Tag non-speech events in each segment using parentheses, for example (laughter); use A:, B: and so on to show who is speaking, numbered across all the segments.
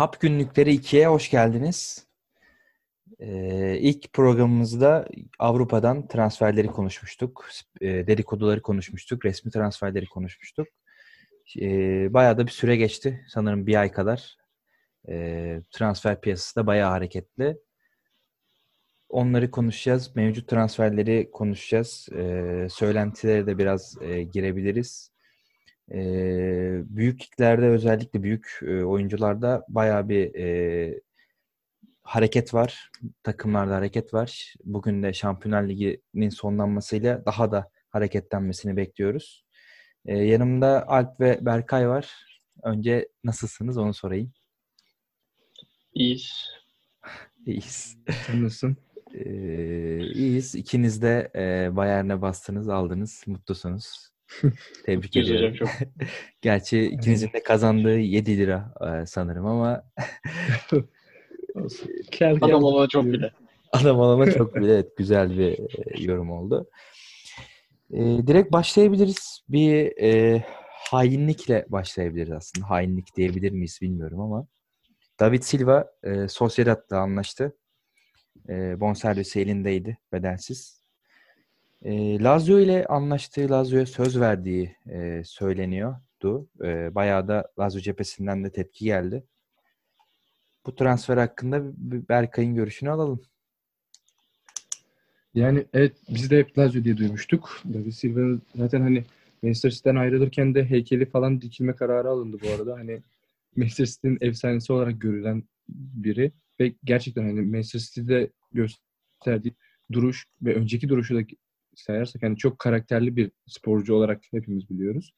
A: Kap Günlükleri 2'ye hoş geldiniz. Ee, ilk programımızda Avrupa'dan transferleri konuşmuştuk. E, dedikoduları konuşmuştuk. Resmi transferleri konuşmuştuk. E, bayağı da bir süre geçti. Sanırım bir ay kadar. E, transfer piyasası da bayağı hareketli. Onları konuşacağız. Mevcut transferleri konuşacağız. E, söylentilere de biraz e, girebiliriz. E, büyük liglerde özellikle büyük e, oyuncularda bayağı bir e, hareket var. Takımlarda hareket var. Bugün de Şampiyonlar Ligi'nin sonlanmasıyla daha da hareketlenmesini bekliyoruz. E, yanımda Alp ve Berkay var. Önce nasılsınız onu sorayım.
B: İyiyiz. (laughs)
A: İyiyiz.
C: Sen nasılsın?
A: Ee, iyiyiz. İkiniz de e, Bayern'e bastınız, aldınız. Mutlusunuz. (laughs) Tebrik ediyorum. Çok. (laughs) Gerçi ikinizin de kazandığı 7 lira e, sanırım ama (laughs)
B: Adam olana çok bile.
A: Adam olana çok bile. Evet, güzel bir e, yorum oldu. E, direkt başlayabiliriz. Bir e, hainlikle başlayabiliriz aslında. Hainlik diyebilir miyiz bilmiyorum ama. David Silva e, Sociedad'la anlaştı. E, bonservisi elindeydi bedelsiz. E, Lazio ile anlaştığı, Lazio'ya söz verdiği e, söyleniyordu. E, bayağı da Lazio cephesinden de tepki geldi. Bu transfer hakkında Berkay'ın görüşünü alalım.
C: Yani evet biz de hep Lazio diye duymuştuk. David Silva zaten hani Manchester City'den ayrılırken de heykeli falan dikilme kararı alındı bu arada. Hani Manchester City'nin efsanesi olarak görülen biri ve gerçekten hani Manchester City'de gösterdiği duruş ve önceki duruşu da sayarsak hani çok karakterli bir sporcu olarak hepimiz biliyoruz.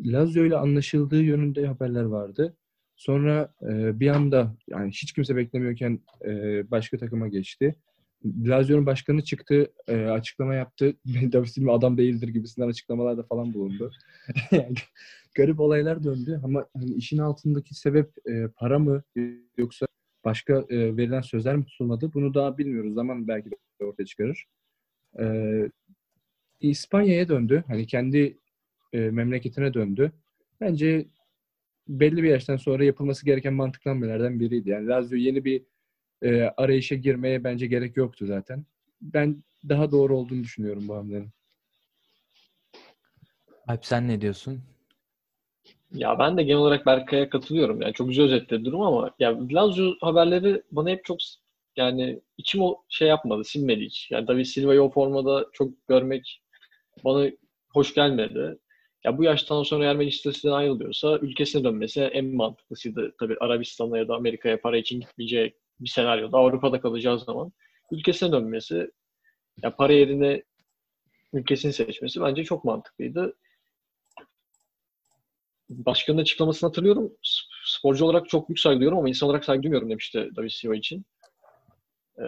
C: Lazio ile anlaşıldığı yönünde haberler vardı. Sonra e, bir anda yani hiç kimse beklemiyorken e, başka takıma geçti. Lazio'nun başkanı çıktı, e, açıklama yaptı. (laughs) David Silva adam değildir gibisinden açıklamalarda falan bulundu. (laughs) yani, garip olaylar döndü ama hani işin altındaki sebep e, para mı yoksa başka e, verilen sözler mi tutulmadı? Bunu daha bilmiyoruz. Zaman belki de ortaya çıkarır. E, İspanya'ya döndü. Hani kendi e, memleketine döndü. Bence belli bir yaştan sonra yapılması gereken mantıklı hamlelerden biriydi. Yani Lazio yeni bir e, arayışa girmeye bence gerek yoktu zaten. Ben daha doğru olduğunu düşünüyorum bu hamlenin.
A: Alp sen ne diyorsun?
B: Ya ben de genel olarak Berkay'a katılıyorum. Yani çok güzel özetledi durum ama ya Lazio haberleri bana hep çok yani içim o şey yapmadı, sinmedi hiç. Yani David Silva'yı o formada çok görmek bana hoş gelmedi. Ya bu yaştan sonra eğer Manchester'dan ayrılıyorsa ülkesine dönmesi en mantıklısıydı. Tabii Arabistan'a ya da Amerika'ya para için gitmeyeceği bir senaryoda Avrupa'da kalacağı zaman ülkesine dönmesi ya para yerine ülkesini seçmesi bence çok mantıklıydı. Başkanın açıklamasını hatırlıyorum. Sporcu olarak çok büyük saygı duyuyorum ama insan olarak saygı duymuyorum demişti Silva için. Ee,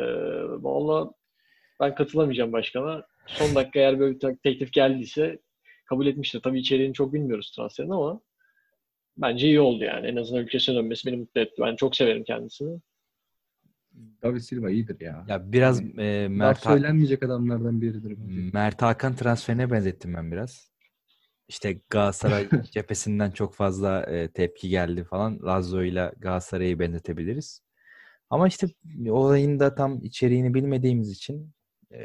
B: Valla ben katılamayacağım başkana. Son dakika eğer böyle bir teklif geldiyse kabul etmiştir. Tabii içeriğini çok bilmiyoruz transferin ama bence iyi oldu yani. En azından ülkesine dönmesi beni mutlu etti. Ben çok severim kendisini.
C: David Silva iyidir ya.
A: Ya biraz yani, e,
C: Mert söylenmeyecek adamlardan biridir.
A: Bence. Mert Hakan transferine benzettim ben biraz. İşte Galatasaray (laughs) cephesinden çok fazla e, tepki geldi falan. Lazio ile Galatasaray'ı benzetebiliriz. Ama işte olayın da tam içeriğini bilmediğimiz için e,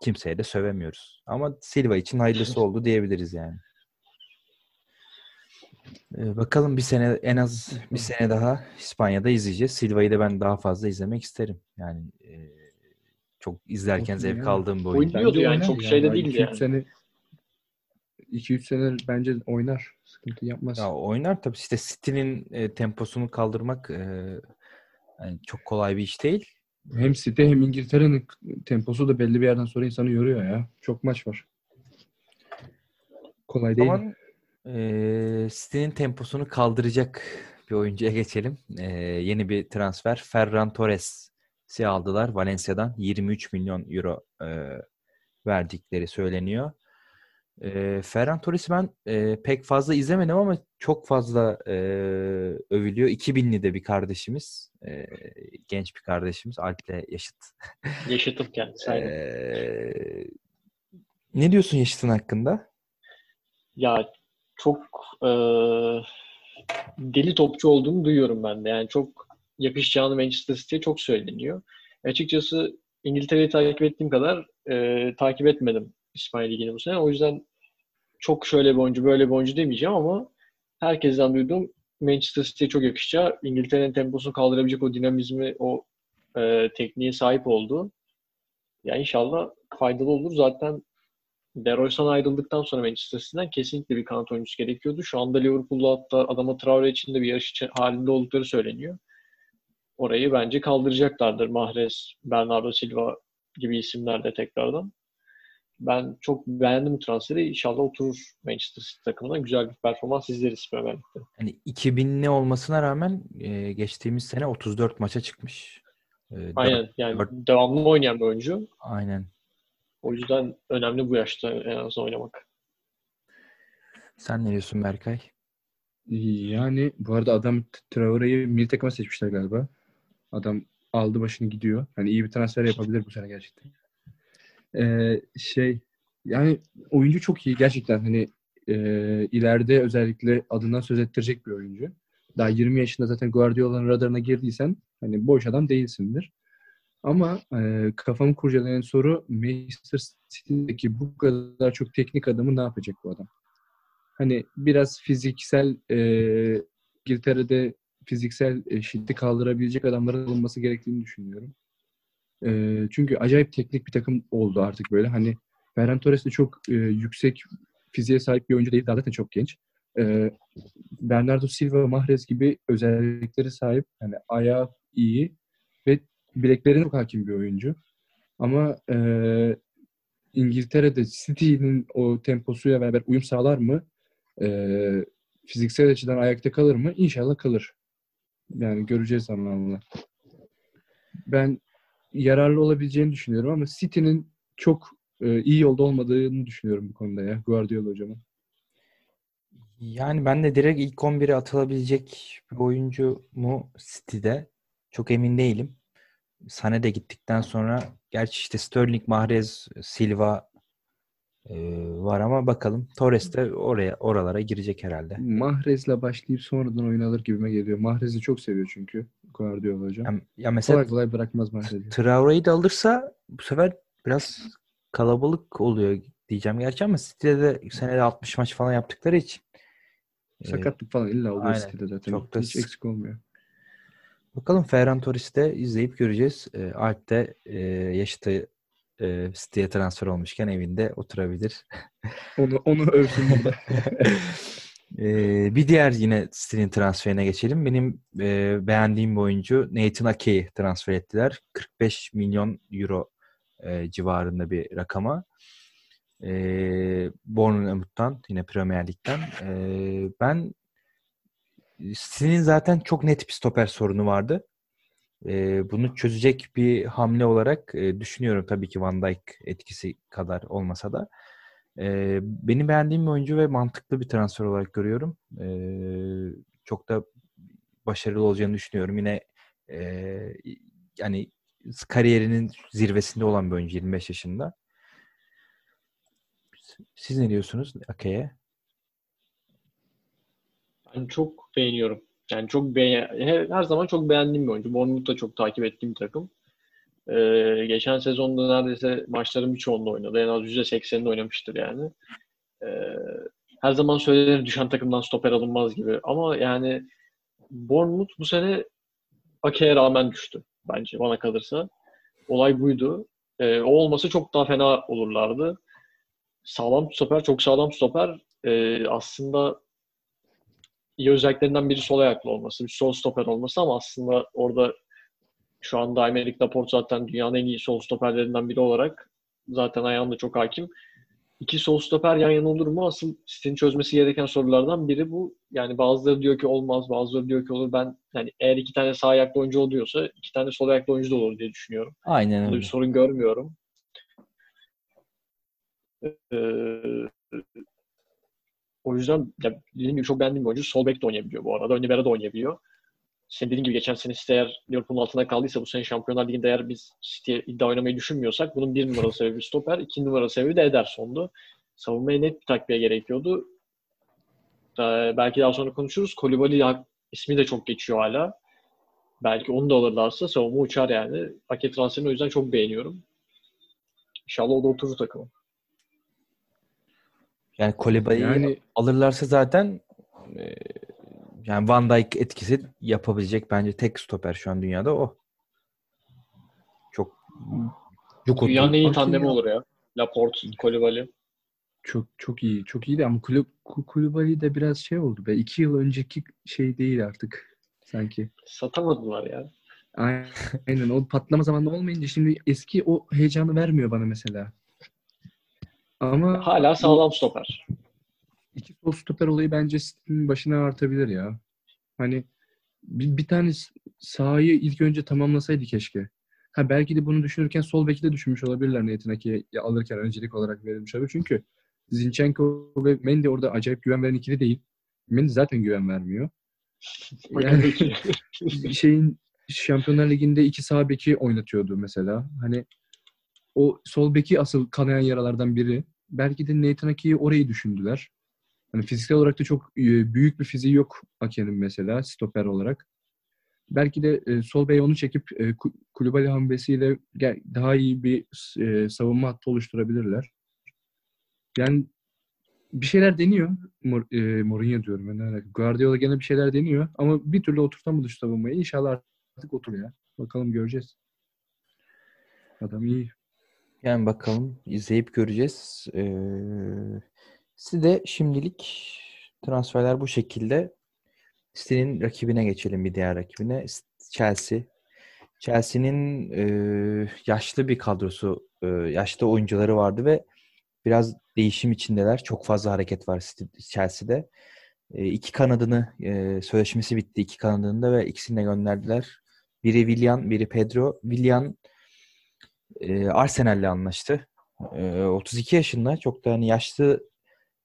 A: kimseye de sövemiyoruz. Ama Silva için hayırlısı oldu diyebiliriz yani. Ee, bakalım bir sene en az bir sene daha İspanya'da izleyeceğiz. Silva'yı da ben daha fazla izlemek isterim. Yani e, çok izlerken Olsun zevk yani. aldığım bir oyun.
B: Oynuyordu yani çok şey de değildi yani. Sene
C: 2-3 sene bence oynar. Sıkıntı yapmaz.
A: Ya oynar tabii işte City'nin e, temposunu kaldırmak e, yani çok kolay bir iş değil.
C: Hem City hem İngiltere'nin temposu da belli bir yerden sonra insanı yoruyor ya. Çok maç var. Kolay değil. Zaman
A: e, City'nin temposunu kaldıracak bir oyuncuya geçelim. E, yeni bir transfer. Ferran Torres'i aldılar Valencia'dan. 23 milyon euro e, verdikleri söyleniyor. E, Ferran Torres'i ben e, pek fazla izlemedim ama çok fazla e, övülüyor. 2000'li de bir kardeşimiz. E, genç bir kardeşimiz. Alp'le yaşıt.
B: Yaşıtım kendisi.
A: e, ne diyorsun yaşıtın hakkında?
B: Ya çok e, deli topçu olduğunu duyuyorum ben de. Yani çok yakışacağını Manchester City'ye çok söyleniyor. Açıkçası İngiltere'yi takip ettiğim kadar e, takip etmedim İspanya Ligi'ni bu sene. O yüzden çok şöyle bir oyuncu, böyle bir oyuncu demeyeceğim ama herkesten duyduğum Manchester City'ye çok yakışacağı, İngiltere'nin temposunu kaldırabilecek o dinamizmi, o e, tekniğe sahip oldu. Ya inşallah faydalı olur. Zaten Deroysan ayrıldıktan sonra Manchester City'den kesinlikle bir kanat oyuncusu gerekiyordu. Şu anda Liverpool'da hatta adama Traore için de bir yarış halinde oldukları söyleniyor. Orayı bence kaldıracaklardır. Mahrez, Bernardo Silva gibi isimler de tekrardan. Ben çok beğendim transferi. İnşallah oturur Manchester City takımına. Güzel bir performans izleriz Premier Lig'de.
A: Yani 2000'li olmasına rağmen e, geçtiğimiz sene 34 maça çıkmış.
B: E, Aynen. Yani dört... devamlı oynayan bir oyuncu.
A: Aynen.
B: O yüzden önemli bu yaşta en azından oynamak.
A: Sen ne diyorsun Berkay?
C: Yani bu arada adam Traore'yi milli takıma seçmişler galiba. Adam aldı başını gidiyor. Hani iyi bir transfer yapabilir bu sene gerçekten. Ee, şey yani oyuncu çok iyi gerçekten hani e, ileride özellikle adından söz ettirecek bir oyuncu. Daha 20 yaşında zaten Guardiola'nın radarına girdiysen hani boş adam değilsindir. Ama e, kafamı kurcalayan soru Manchester City'deki bu kadar çok teknik adamı ne yapacak bu adam? Hani biraz fiziksel e, İngiltere'de fiziksel e, şiddeti kaldırabilecek adamların olması gerektiğini düşünüyorum. E, çünkü acayip teknik bir takım oldu artık böyle. Hani Ferran Torres de çok e, yüksek fiziğe sahip bir oyuncu değil. Daha zaten çok genç. E, Bernardo Silva, Mahrez gibi özellikleri sahip. Hani ayağı iyi ve bileklerine çok hakim bir oyuncu. Ama e, İngiltere'de City'nin o temposuyla beraber uyum sağlar mı? E, fiziksel açıdan ayakta kalır mı? İnşallah kalır. Yani göreceğiz zamanla. Ben yararlı olabileceğini düşünüyorum ama City'nin çok e, iyi yolda olmadığını düşünüyorum bu konuda ya Guardiola hocamın.
A: Yani ben de direkt ilk 11'e atılabilecek bir oyuncu mu City'de çok emin değilim. Sane de gittikten sonra gerçi işte Sterling, Mahrez, Silva e, var ama bakalım. Torres de oraya oralara girecek herhalde.
C: Mahrez'le başlayıp sonradan oyun alır gibime geliyor. Mahrez'i çok seviyor çünkü Guardiola hocam.
A: Ya, ya mesela
C: kolay kolay bırakmaz.
A: Traore'yi de alırsa bu sefer biraz kalabalık oluyor diyeceğim gerçi ama City'de de senede 60 maç falan yaptıkları için.
C: Sakatlık falan illa oluyor aynen. City'de zaten. Çok da Hiç eksik olmuyor.
A: Bakalım Ferran Torres'i de izleyip göreceğiz. E, Alp de e, yaşıtı e, City'ye transfer olmuşken evinde oturabilir.
C: onu onu övsün burada. (laughs)
A: e, bir diğer yine City'nin transferine geçelim. Benim e, beğendiğim bir oyuncu Nathan Ake'yi transfer ettiler. 45 milyon euro e, civarında bir rakama. E, Bournemouth'tan yine Premier Lig'den. E, ben City'nin zaten çok net bir stoper sorunu vardı. E, bunu çözecek bir hamle olarak e, düşünüyorum. Tabii ki Van Dijk etkisi kadar olmasa da. E, benim beğendiğim bir oyuncu ve mantıklı bir transfer olarak görüyorum. E, çok da başarılı olacağını düşünüyorum. Yine e, yani kariyerinin zirvesinde olan bir oyuncu 25 yaşında. Siz ne diyorsunuz Ake'ye?
B: Ben çok beğeniyorum. Yani çok beğen her zaman çok beğendiğim bir oyuncu. Bournemouth da çok takip ettiğim bir takım. Ee, geçen sezonda neredeyse maçların birçoğunda oynadı. En az %80'inde oynamıştır yani. Ee, her zaman söylenir düşen takımdan stoper alınmaz gibi. Ama yani Bournemouth bu sene Ake'ye rağmen düştü bence bana kalırsa. Olay buydu. Ee, o olması çok daha fena olurlardı. Sağlam stoper, çok sağlam stoper. Ee, aslında iyi özelliklerinden biri sol ayaklı olması, bir sol stoper olması ama aslında orada şu anda Aymeric Laporte zaten dünyanın en iyi sol stoperlerinden biri olarak zaten ayağında çok hakim. İki sol stoper yan yana olur mu? Asıl City'nin çözmesi gereken sorulardan biri bu. Yani bazıları diyor ki olmaz, bazıları diyor ki olur. Ben yani eğer iki tane sağ ayaklı oyuncu oluyorsa iki tane sol ayaklı oyuncu da olur diye düşünüyorum.
A: Aynen öyle.
B: bir sorun görmüyorum. Ee, o yüzden ya, dediğim gibi çok beğendiğim bir oyuncu. Sol bek de oynayabiliyor bu arada. Ön libero da oynayabiliyor. Senin dediğin gibi geçen sene City eğer Liverpool'un altında kaldıysa bu sene Şampiyonlar Ligi'nde eğer biz City'ye iddia oynamayı düşünmüyorsak bunun bir numaralı sebebi stoper, iki numaralı sebebi de Ederson'du. Savunmaya net bir takviye gerekiyordu. Ee, belki daha sonra konuşuruz. Kolibali ismi de çok geçiyor hala. Belki onu da alırlarsa savunma uçar yani. Paket transferini o yüzden çok beğeniyorum. İnşallah o da oturur takıma.
A: Yani Kolibali'yi
C: Yani
A: alırlarsa zaten e, yani Van Dijk etkisi yapabilecek bence tek stoper şu an dünyada o. Çok çok
B: Dünyanın en iyi tandemi
C: ya.
B: olur ya. Laporte, Kolibali.
C: çok çok iyi. Çok iyiydi ama Kulu, Ku- Kulübali de biraz şey oldu be. İki yıl önceki şey değil artık sanki.
B: Satamadılar ya.
C: Aynen o patlama zamanında olmayınca şimdi eski o heyecanı vermiyor bana mesela. Ama
B: Hala sağlam stoper.
C: İki sol stoper olayı bence City'nin başına artabilir ya. Hani bir, bir tane sahayı ilk önce tamamlasaydı keşke. Ha belki de bunu düşünürken sol beki de düşünmüş olabilirler niyetine ki alırken öncelik olarak verilmiş olabilir. Çünkü Zinchenko ve Mendy orada acayip güven veren ikili değil. Mendy zaten güven vermiyor. (laughs) Yani şeyin Şampiyonlar Ligi'nde iki sağ beki oynatıyordu mesela. Hani o sol beki asıl kanayan yaralardan biri. Belki de Nathan Ake'yi orayı düşündüler. Hani fiziksel olarak da çok e, büyük bir fiziği yok Ake'nin mesela stoper olarak. Belki de e, sol bey onu çekip e, Ku- Kulübali hamlesiyle daha iyi bir e, savunma hattı oluşturabilirler. Yani bir şeyler deniyor. Mor, e, Mourinho diyorum ben. alaka. Guardiola gene bir şeyler deniyor. Ama bir türlü oturtamadı şu savunmayı. İnşallah artık otur ya. Bakalım göreceğiz. Adam iyi.
A: Yani bakalım izleyip göreceğiz. Ee, de şimdilik transferler bu şekilde. City'nin rakibine geçelim bir diğer rakibine. Chelsea. Chelsea'nin e, yaşlı bir kadrosu, e, yaşlı oyuncuları vardı ve biraz değişim içindeler. Çok fazla hareket var Chelsea'de. E, iki kanadını, e, sözleşmesi bitti iki kanadında ve ikisini de gönderdiler. Biri Willian, biri Pedro. Willian e, Arsenal'le anlaştı. E, 32 yaşında. Çok da hani yaşlı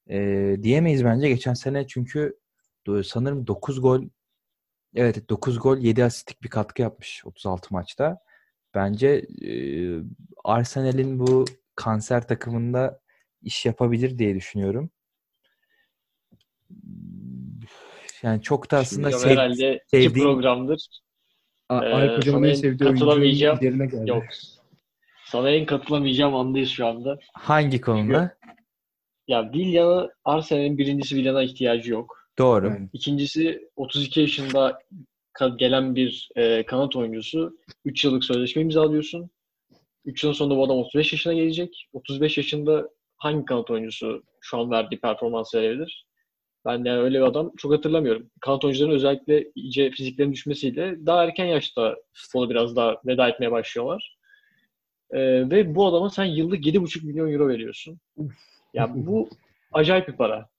A: e, diyemeyiz bence. Geçen sene çünkü sanırım 9 gol evet 9 gol 7 asistlik bir katkı yapmış 36 maçta. Bence e, Arsenal'in bu kanser takımında iş yapabilir diye düşünüyorum. Yani çok da aslında sev-
B: herhalde iki
A: sevdiğim-
B: programdır.
C: A-
B: Ee,
C: Alp Hocam'ın en sevdiği
B: katılamayacağım-
C: yerine geldi.
B: Yok. Sana en katılamayacağım andayız şu anda.
A: hangi konuda?
B: Ya Villan'a, Arsenal'in birincisi Villan'a ihtiyacı yok.
A: Doğru.
C: Yani.
B: İkincisi 32 yaşında gelen bir e, kanat oyuncusu. 3 yıllık sözleşme imzalıyorsun. 3 yılın sonunda bu adam 35 yaşına gelecek. 35 yaşında hangi kanat oyuncusu şu an verdiği performans verebilir? Ben yani öyle bir adam çok hatırlamıyorum. Kanat oyuncuların özellikle iyice fiziklerin düşmesiyle daha erken yaşta futbola biraz daha veda etmeye başlıyorlar. E, ve bu adama sen yıllık 7,5 milyon euro veriyorsun. Ya bu acayip bir para.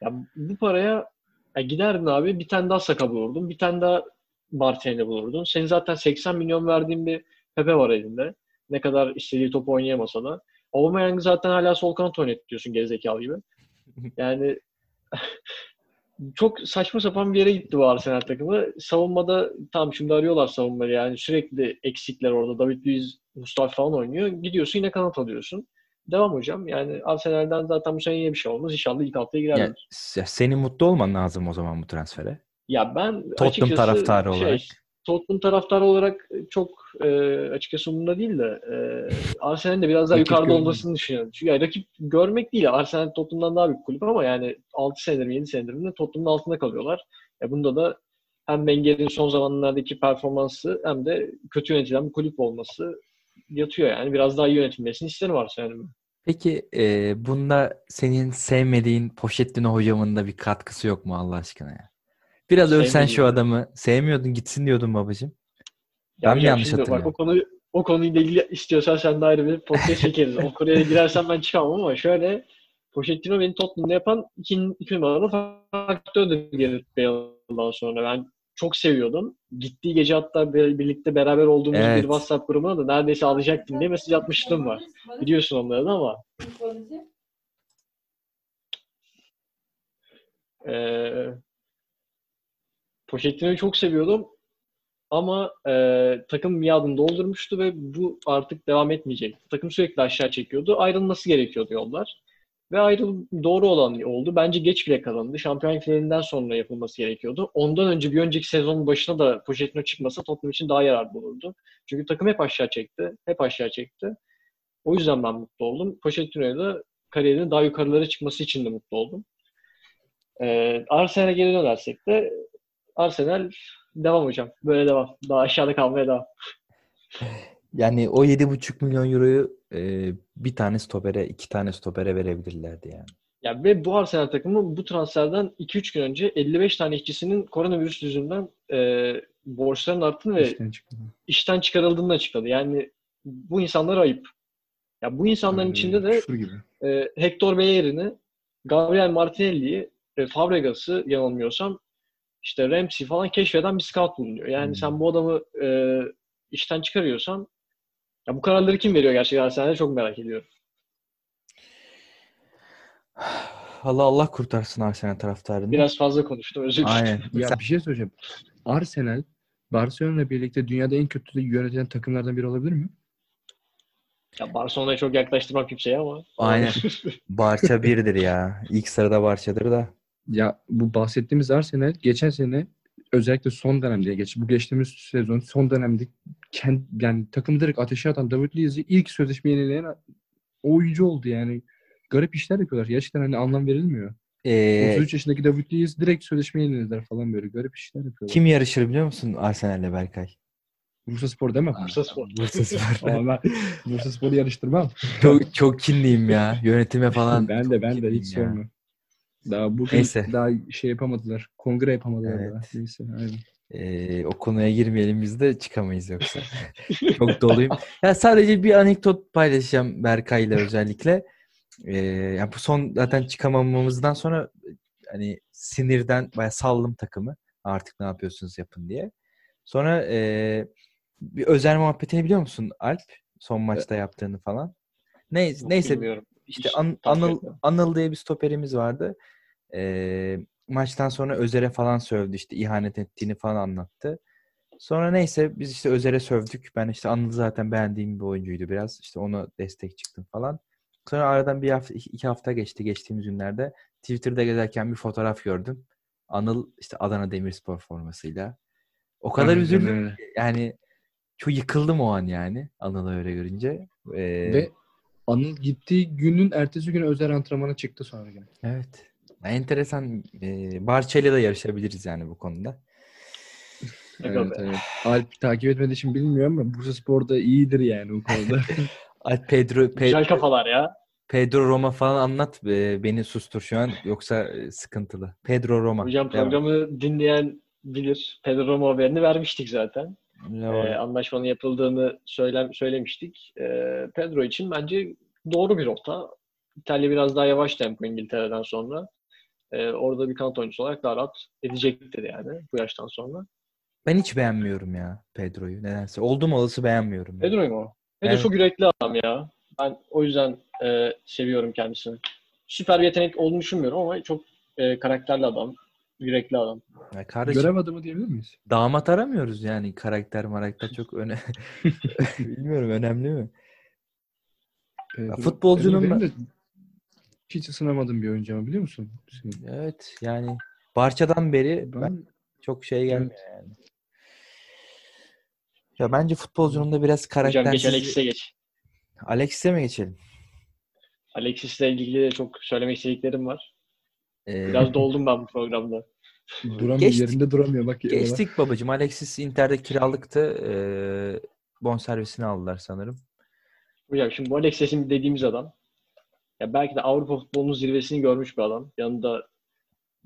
B: Ya bu paraya ya giderdin abi bir tane daha Saka bulurdun. Bir tane daha Martinez'i bulurdun. Senin zaten 80 milyon verdiğin bir Pepe var elinde. Ne kadar istediği topu oynayamasa da. Aubameyang'ı zaten hala sol kanat oynatıyorsun gerizekalı gibi. Yani (laughs) çok saçma sapan bir yere gitti bu Arsenal takımı. Savunmada tam şimdi arıyorlar savunmayı yani sürekli eksikler orada. David Luiz, Mustafa falan oynuyor. Gidiyorsun yine kanat alıyorsun. Devam hocam. Yani Arsenal'den zaten bu sene yine bir şey olmaz. İnşallah ilk haftaya girerler.
A: Yani se- senin mutlu olman lazım o zaman bu transfere.
B: Ya ben
A: Tottenham taraftarı
B: şey,
A: olarak.
B: Tottenham taraftarı olarak çok e, açıkçası umurumda değil de e, Arsenal'in de biraz daha
C: Rakip
B: yukarıda
C: görmek.
B: olmasını düşünüyorum. Çünkü yani rakip görmek değil. Arsenal Tottenham'dan daha büyük kulüp ama yani 6 senedir mi 7 senedir de Tottenham'ın altında kalıyorlar. Ya bunda da hem Wenger'in son zamanlardaki performansı hem de kötü yönetilen bir kulüp olması yatıyor yani. Biraz daha iyi yönetilmesini isterim Arsenal'in.
A: Peki e, bunda senin sevmediğin Pochettino hocamın da bir katkısı yok mu Allah aşkına ya? Biraz övsen şu adamı. Sevmiyordun gitsin diyordun babacığım. Ben mi yanlış
B: şimdi bak
A: hatırlıyorum?
B: o konu o konuyla ilgili istiyorsan sen de ayrı bir podcast çekeriz. o konuya girersem ben çıkamam ama şöyle Pochettino beni Tottenham'da yapan iki, iki numaralı faktördür Gareth Bale'dan sonra. Ben çok seviyordum. Gittiği gece hatta bir- birlikte beraber olduğumuz
A: Evet.
B: bir WhatsApp grubuna da neredeyse alacaktım diye mesaj atmıştım var. Biliyorsun onları da ama Ee, Pochettino'yu çok seviyordum. Ama e, takım miadını doldurmuştu ve bu artık devam etmeyecek. Takım sürekli aşağı çekiyordu. Ayrılması gerekiyordu yollar. Ve ayrılım doğru olan oldu. Bence geç bile kalındı. Şampiyon finalinden sonra yapılması gerekiyordu. Ondan önce bir önceki sezonun başına da Pochettino çıkmasa Tottenham için daha yararlı olurdu. Çünkü takım hep aşağı çekti. Hep aşağı çekti. O yüzden ben mutlu oldum. Pochettino'ya da kariyerinin daha yukarılara çıkması için de mutlu oldum. Ee, Arsenal'e geri dönersek de Arsenal devam hocam. Böyle devam. Daha aşağıda kalmaya devam.
A: Yani o 7,5 milyon euroyu e, bir tane stopere, iki tane stopere verebilirlerdi yani.
B: Ya ve bu Arsenal takımı bu transferden 2-3 gün önce 55 tane işçisinin koronavirüs yüzünden e, borçların arttığını ve
C: İşten çıktı.
B: işten çıkarıldığını açıkladı. Yani bu insanlar ayıp. Ya bu insanların
C: Yani
B: içinde de e, Hector Bellerin'i, Gabriel Martinelli'yi, e, Fabregas'ı yanılmıyorsam işte Ramsey falan keşfeden bir scout bulunuyor. Yani
C: Hmm.
B: sen bu adamı e, işten çıkarıyorsan ya bu kararları kim veriyor gerçekten Arsenal'de çok merak ediyorum.
A: Allah Allah kurtarsın Arsenal taraftarını.
B: Biraz fazla konuştum özür dilerim.
A: Aynen.
C: Ya bir şey söyleyeceğim. Arsenal Barcelona birlikte dünyada en kötü yönetilen takımlardan biri olabilir mi?
B: Ya Barcelona'ya çok yaklaştırmam kimseye ama.
A: Aynen. (laughs) Barça birdir ya. İlk sırada Barça'dır da.
C: Ya bu bahsettiğimiz Arsenal geçen sene özellikle son dönemde geç bu geçtiğimiz sezon son dönemde kend, yani takım direkt ateşe atan David Luiz'i ilk sözleşme yenileyen oyuncu oldu yani. Garip işler yapıyorlar. Gerçekten hani anlam verilmiyor.
A: Ee,
C: 33 yaşındaki David Luiz direkt sözleşme yenilediler falan böyle. Garip işler yapıyorlar.
A: kim yarışır biliyor musun Arsenal'le Berkay?
C: Bursa Spor deme.
B: Bursa Spor. (laughs)
A: Bursa Spor.
C: Ama ben Bursa Spor'u yarıştırmam.
A: çok, çok kinliyim ya. Yönetime falan.
C: ben de ben de hiç sorma. Daha bugün
A: Neyse.
C: daha şey yapamadılar. Kongre yapamadılar
A: Evet.
C: daha. Neyse aynen.
A: Ee, o konuya girmeyelim biz de çıkamayız yoksa. (laughs) Çok doluyum. Ya sadece bir anekdot paylaşacağım Berkay'la özellikle. Ee, yani bu son zaten çıkamamamızdan sonra hani sinirden bayağı saldım takımı. Artık ne yapıyorsunuz yapın diye. Sonra e, bir özel muhabbetini biliyor musun Alp? Son maçta yaptığını falan. Neyse, neyse
B: Bilmiyorum.
A: işte An- Anıl. Anıl diye bir stoperimiz vardı. Ee, maçtan sonra Özer'e falan sövdü işte ihanet ettiğini falan anlattı. Sonra neyse biz işte Özer'e sövdük. Ben işte Anıl'ı zaten beğendiğim bir oyuncuydu biraz. İşte ona destek çıktım falan. Sonra aradan bir hafta, iki hafta geçti geçtiğimiz günlerde. Twitter'da gezerken bir fotoğraf gördüm. Anıl işte Adana Demirspor formasıyla. O kadar üzüldüm. ki. Yani çok yıkıldım o an yani Anıl'ı öyle görünce. Ee,
C: Ve Anıl gittiği günün ertesi günü özel antrenmana çıktı sonra gene.
A: Evet. Enteresan. E, Barça'yla da yarışabiliriz yani bu konuda. (laughs)
C: Evet, evet. Alp takip etmediği için bilmiyorum ama Bursa Spor'da iyidir yani o konuda. (laughs)
A: Ay Pedro Pe-
B: Güzel kafalar ya.
A: Pedro Roma falan anlat e, beni sustur şu an yoksa e, sıkıntılı. Pedro Roma.
B: Hocam
A: Devam.
B: programı dinleyen bilir. Pedro Roma haberini vermiştik zaten.
A: Devam.
B: Ee, anlaşmanın yapıldığını söylem söylemiştik. Ee, Pedro için bence doğru bir rota. İtalya biraz daha yavaş tempo İngiltere'den sonra. Ee, orada bir kanat oyuncusu olarak daha rahat edecektir yani bu yaştan sonra.
A: Ben hiç beğenmiyorum ya Pedro'yu nedense. Oldum olası beğenmiyorum. yani.
B: Pedro'yu mu? Pedro
A: Evet.
B: çok yürekli adam ya. Ben o yüzden e, seviyorum kendisini. Süper bir yetenek olduğunu düşünmüyorum ama çok e, karakterli adam. Yürekli adam.
A: Ya kardeşim
C: Görev adamı diyebilir miyiz?
A: damat aramıyoruz yani karakter marakter çok öne (laughs) (laughs) bilmiyorum önemli mi?
C: Pedro-
A: futbolcunun
C: Pedro
A: da-
C: benim de hiç ısınamadığım bir oyuncu ama biliyor musun?
A: Evet yani Barça'dan beri ben
C: Ben,
A: çok şey gelmiyor yani. Ya bence futbolcunun da biraz
B: Hocam geç
A: karaktersiz.
B: Alexis'e geç.
A: Alexis'e mi geçelim?
B: Alexis'le ilgili de çok söylemek istediklerim var.
A: Ee,
B: Biraz doldum ben bu programda.
C: duramıyor,
A: Geçtik.
C: yerinde duramıyor. Bak
A: geçtik babacığım. Alexis Inter'de kiralıktı. Ee, bonservisini aldılar sanırım.
B: Hocam şimdi bu Alexis'in dediğimiz adam ya belki de Avrupa futbolunun zirvesini görmüş bir adam. Yanında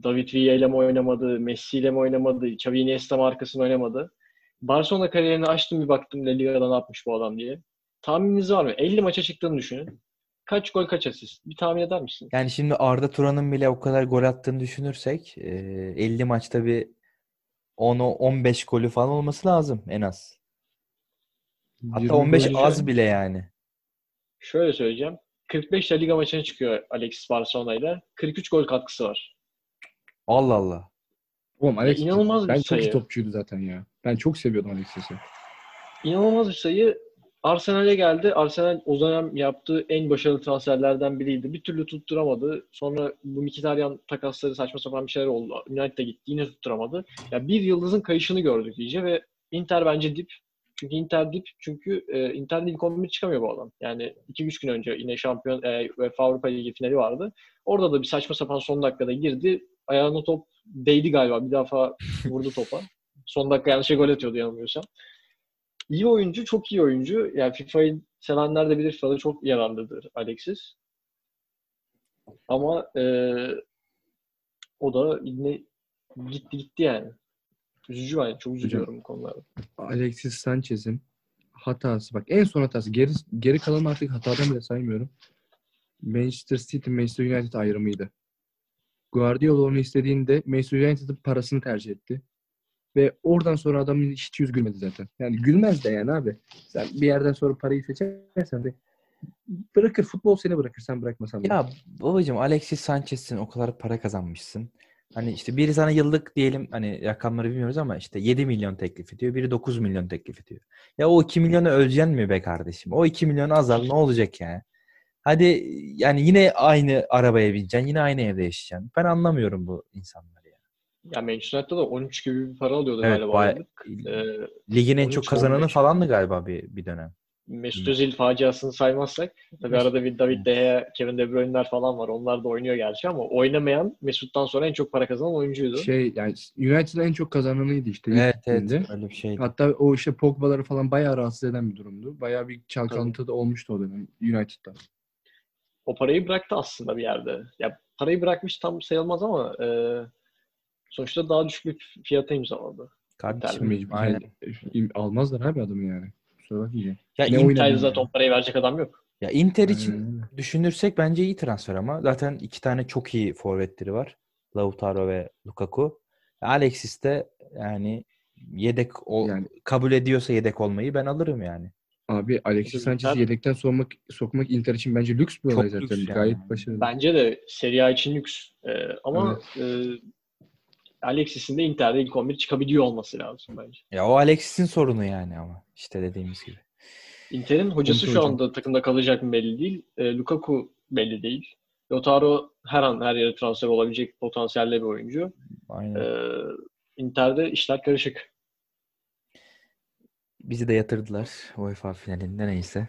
B: David Villa ile mi oynamadı, Messi ile mi oynamadı, Xavi Iniesta mı arkasında oynamadı. Barcelona kariyerini açtım bir baktım La Liga'da ne yapmış bu adam diye. Tahmininiz var mı? 50 maça çıktığını düşünün. Kaç gol kaç asist? Bir tahmin eder misin?
A: Yani şimdi Arda Turan'ın bile o kadar gol attığını düşünürsek ee, 50 maçta bir 10-15 golü falan olması lazım en az. Hatta 15 az bile yani.
B: Şöyle söyleyeceğim. 45 La Liga maçına çıkıyor Alexis Barcelona ile. 43 gol katkısı var.
A: Allah Allah.
C: Oğlum Alex,
B: Ya inanılmaz bir
C: ben çok iyi
B: sayı.
C: topçuydu zaten ya. Ben çok seviyordum Alexis'i.
B: İnanılmaz bir sayı. Arsenal'e geldi. Arsenal o dönem yaptığı en başarılı transferlerden biriydi. Bir türlü tutturamadı. Sonra bu Mkhitaryan takasları saçma sapan bir şeyler oldu. United'e gitti. Yine tutturamadı. Ya bir yıldızın kayışını gördük iyice ve Inter bence dip. Çünkü Inter dip. Çünkü e, Inter'de ilk 11 çıkamıyor bu adam. Yani 2-3 gün önce yine şampiyon e, UEFA Avrupa Ligi finali vardı. Orada da bir saçma sapan son dakikada girdi. Ayağına top değdi galiba. Bir defa (laughs) vurdu topa. Son dakika yanlışa gol atıyordu yanılmıyorsam. İyi oyuncu, çok iyi oyuncu. Yani FIFA'yı sevenler de bilir FIFA'da çok yararlıdır Alexis. Ama e, o da yine gitti gitti yani. Üzücü yani. Çok üzülüyorum bu konularda.
C: Alexis Sanchez'in hatası bak en son hatası geri geri kalan artık hatadan bile saymıyorum. Manchester City Manchester United ayrımıydı. Guardiola onu istediğinde Manchester United'ın parasını tercih etti. Ve oradan sonra adamın hiç yüz gülmedi zaten. Yani gülmez de yani abi. Sen bir yerden sonra parayı seçersen de bırakır. Futbol seni bırakır. Sen bırakmasan.
A: Ya babacığım Alexis Sanchez'sin o kadar para kazanmışsın. Hani işte biri sana yıllık diyelim hani rakamları bilmiyoruz ama işte 7 milyon teklif ediyor. Biri 9 milyon teklif ediyor. Ya o 2 milyonu öleceksin mi be kardeşim? O 2 milyon azal ne olacak yani? Hadi yani yine aynı arabaya bineceksin. Yine aynı evde yaşayacaksın. Ben anlamıyorum bu insanları ya.
B: Ya Manchester United'da da 13 gibi bir para alıyordu
A: Evet,
B: galiba. aylık. Ee,
A: Ligin en
B: 13,
A: çok kazananı
B: 15.
A: falandı galiba bir, bir dönem.
B: Mesut. Özil faciasını saymazsak tabii arada bir David De Gea, Kevin De Bruyne'ler falan var. Onlar da oynuyor gerçi ama oynamayan Mesut'tan sonra en çok para kazanan oyuncuydu.
C: Şey yani United'ın en çok kazananıydı işte.
A: Evet evet öyle bir şeydi.
C: Hatta o işte Pogba'ları falan bayağı rahatsız eden bir durumdu. Bayağı bir çalkantı da olmuştu o dönem United'da.
B: o parayı bıraktı aslında bir yerde. Ya parayı bırakmış tam sayılmaz ama e, sonuçta daha düşük bir fiyata imzaladı.
A: Kardeşim
C: Mecbur. almazlar abi adamı yani. Kusura.
A: Ya,
C: Ne
B: Inter'de zaten o parayı verecek adam yok.
A: ya Inter için
C: Aynen
A: düşünürsek bence iyi transfer ama zaten iki tane çok iyi forvetleri var. Lautaro ve Lukaku. Alexis de yani yedek ol,
C: Yani-
A: kabul ediyorsa yedek olmayı ben alırım yani.
C: Abi Alexis Sanchez'i yedekten sokmak, sokmak Inter için bence lüks bir olay zaten.
A: lüks yani.
C: Gayet başarılı.
B: Bence de Serie A için lüks. E, ama e, Alexis'in de Inter'de ilk 11 çıkabiliyor olması lazım bence.
A: Ya o Alexis'in sorunu yani ama işte dediğimiz gibi.
B: Inter'in hocası şu anda takımda kalacak mı belli değil. E, Lukaku belli değil. Lautaro her an her yere transfer olabilecek potansiyelde bir oyuncu.
A: Aynen.
B: E, Inter'de işler karışık.
A: Bizi de yatırdılar UEFA finalinde neyse.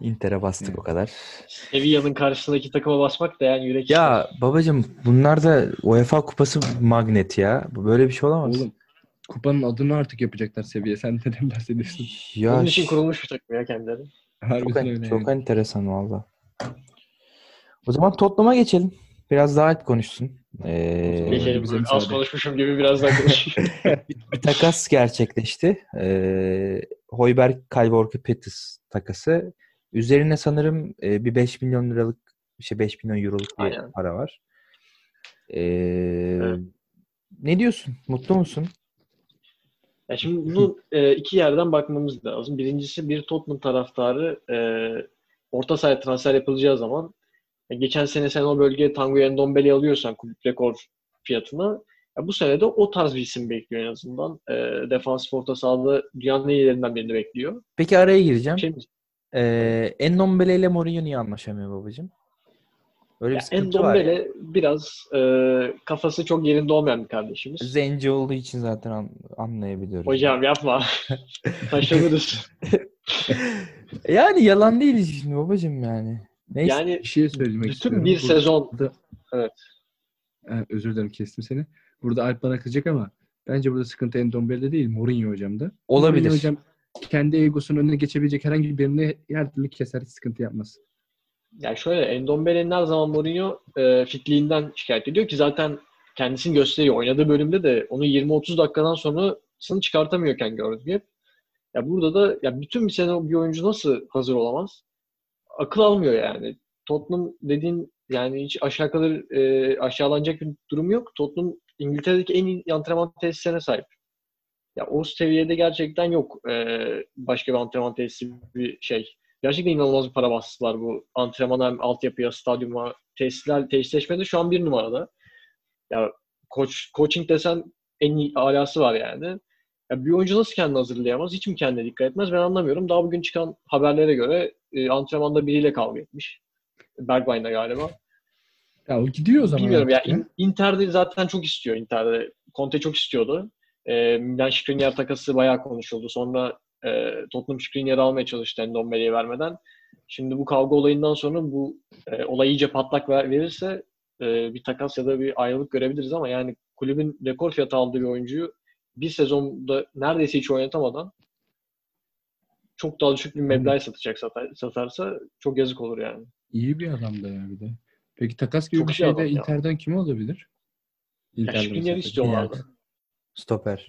A: Inter'e bastık
C: Evet.
A: o kadar.
B: Sevilla'nın karşısındaki takıma basmak da yani yürek
A: Ya babacım bunlar da UEFA kupası magnet ya. Bu Böyle bir şey olamaz.
C: Oğlum kupanın adını artık yapacaklar seviye. Sen neden bahsediyorsun?
A: ya
B: Onun için kurulmuş bir takım ya kendileri.
A: çok, en-
C: öyle
A: çok
C: yani.
A: enteresan valla. O zaman Tottenham'a geçelim. Biraz daha et konuşsun. Ee,
B: Geçelim.
C: bize
B: Az konuşmuşum gibi biraz daha konuşayım. (laughs)
A: bir takas gerçekleşti. Ee, Hoiberg Kalvorka Pettis takası. Üzerine sanırım e, bir 5 milyon liralık şey 5 milyon euroluk bir
B: Aynen.
A: para var. Ee,
B: Evet.
A: Ne diyorsun? Mutlu musun?
B: Ya şimdi bunu e, iki yerden bakmamız lazım. Birincisi bir Tottenham taraftarı e, orta sahaya transfer yapılacağı zaman e, geçen sene sen o bölgeye Tanguy Ndombele'yi alıyorsan kulüp rekor fiyatına ya bu sene de o tarz bir isim bekliyor en azından. E, defansif orta sahada dünyanın en iyilerinden birini bekliyor.
A: Peki araya gireceğim.
B: Şey,
A: Ee, Endombele ile Mourinho niye anlaşamıyor babacığım? Öyle bir
B: ya
A: sıkıntı var ya.
B: Biraz e, kafası çok yerinde olmayan bir kardeşimiz.
A: Zenci olduğu için zaten an- anlayabiliyoruz.
B: Hocam yapma. (laughs) Taşlanırız. (laughs)
A: Yani yalan değil şimdi babacığım yani. Neyse.
B: yani
C: Bir şey söylemek
B: bütün
C: istiyorum.
B: bir
C: Burada-
B: sezon
C: Evet. Ha, özür dilerim kestim seni. Burada Alp bana kızacak ama bence burada sıkıntı Endombele'de değil Mourinho hocamda.
A: Olabilir.
C: Mourinho hocam kendi egosunun önüne geçebilecek herhangi birini her türlü keser sıkıntı yapmaz.
B: Yani şöyle Endombele'nin her zaman Mourinho e, fitliğinden şikayet ediyor ki zaten kendisini gösteriyor. Oynadığı bölümde de onu 20-30 dakikadan sonrasını çıkartamıyorken gördük hep. Ya burada da ya bütün bir sene bir oyuncu nasıl hazır olamaz? Akıl almıyor yani. Tottenham dediğin yani hiç aşağı kalır e, aşağılanacak bir durum yok. Tottenham İngiltere'deki en iyi antrenman tesislerine sahip. Ya o seviyede gerçekten yok e, başka bir antrenman tesisi bir şey. Gerçekten inanılmaz bir para bastılar bu antrenmana hem altyapıya, stadyuma, tesisler, tesisleşmede şu an bir numarada. Ya koç, coaching desen en iyi alası var yani. Ya bir oyuncu nasıl kendini hazırlayamaz? Hiç mi kendine dikkat etmez? Ben anlamıyorum. Daha bugün çıkan haberlere göre e, antrenmanda biriyle kavga etmiş. Bergwijn'la galiba.
C: Ya o gidiyor o zaman.
B: Bilmiyorum ya.
C: artık ya.
B: In- Inter'de zaten çok istiyor Inter'de. Conte çok istiyordu. E, Milan Skriniar takası bayağı konuşuldu. Sonra e, Tottenham Skriniar'ı almaya çalıştı Endombele'ye vermeden. Şimdi bu kavga olayından sonra bu e, olay iyice patlak ver- verirse e, bir takas ya da bir ayrılık görebiliriz ama yani kulübün rekor fiyatı aldığı bir oyuncuyu bir sezonda neredeyse hiç oynatamadan çok daha düşük bir meblağa satacak satar, satarsa çok yazık olur yani.
C: İyi bir adam da ya bir de. Peki takas gibi
B: Çok
C: bir şeyde
B: ya.
C: Inter'den kim olabilir?
B: Ya
C: Inter'den
B: Skriniar'ı
C: mesela.
B: istiyorlardı.
A: Stoper.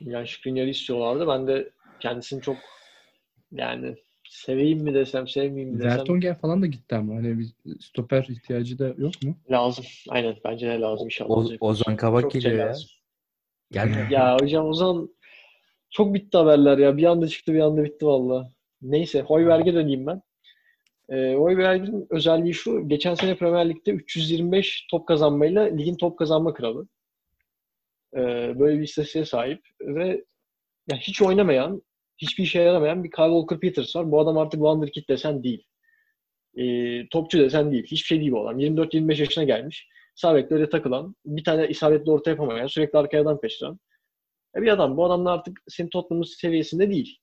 B: Yani Skriniar'ı istiyorlardı. Ben de kendisini çok yani seveyim mi desem, sevmeyeyim mi desem
C: Vertonghen falan da gitti ama hani bir stoper ihtiyacı da yok mu?
B: lazım. Aynen bence de lazım inşallah.
A: O. Ozan Kabak
B: Çok şey
A: geliyor ya. Gelmiyor. (laughs)
B: Ya hocam Ozan çok bitti haberler ya. Bir anda çıktı bir anda bitti valla. Neyse Hoiberg'e döneyim ben. Ee, Hoiberg'in özelliği şu. Geçen sene Premier Lig'de 325 top kazanmayla ligin top kazanma kralı. Ee, böyle bir istatistiğe sahip ve ya hiç oynamayan, hiçbir işe yaramayan bir Kyle Walker-Peters var. Bu adam artık Wonderkid desen değil. Ee, topçu desen değil. Hiçbir şey değil bu adam. 24-25 yaşına gelmiş. Sağ bekle öyle takılan, bir tane isabetli orta yapamayan, sürekli arkaya adam peşiren. Ya bir adam. Bu adamlar artık senin Tottenham'ın seviyesinde değil.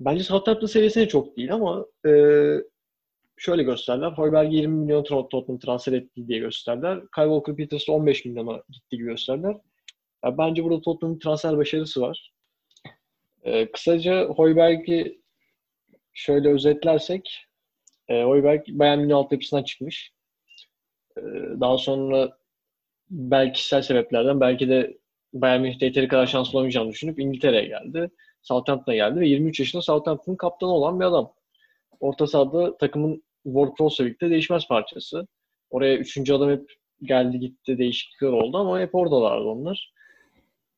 B: Bence Southampton seviyesinde çok değil ama e, şöyle gösterdiler. Hoiberg'i 20 milyon Tot- Tottenham transfer etti diye gösterdiler. Kyle Walker-Petters'ı 15 milyona gitti gibi gösterdiler. Ya bence burada Tottenham'ın transfer başarısı var. E, kısaca Hoiberg'i şöyle özetlersek e, Hoiberg Bayern Münih altyapısından çıkmış. E, daha sonra belki kişisel sebeplerden belki de Bayern Münih'te yeteri kadar şanslı olamayacağını düşünüp İngiltere'ye geldi. Southampton'a geldi ve 23 yaşında Southampton'ın kaptanı olan bir adam. Orta sahada takımın Prowse'la birlikte değişmez parçası. Oraya üçüncü adam hep geldi gitti değişiklikler oldu ama hep oradalardı onlar.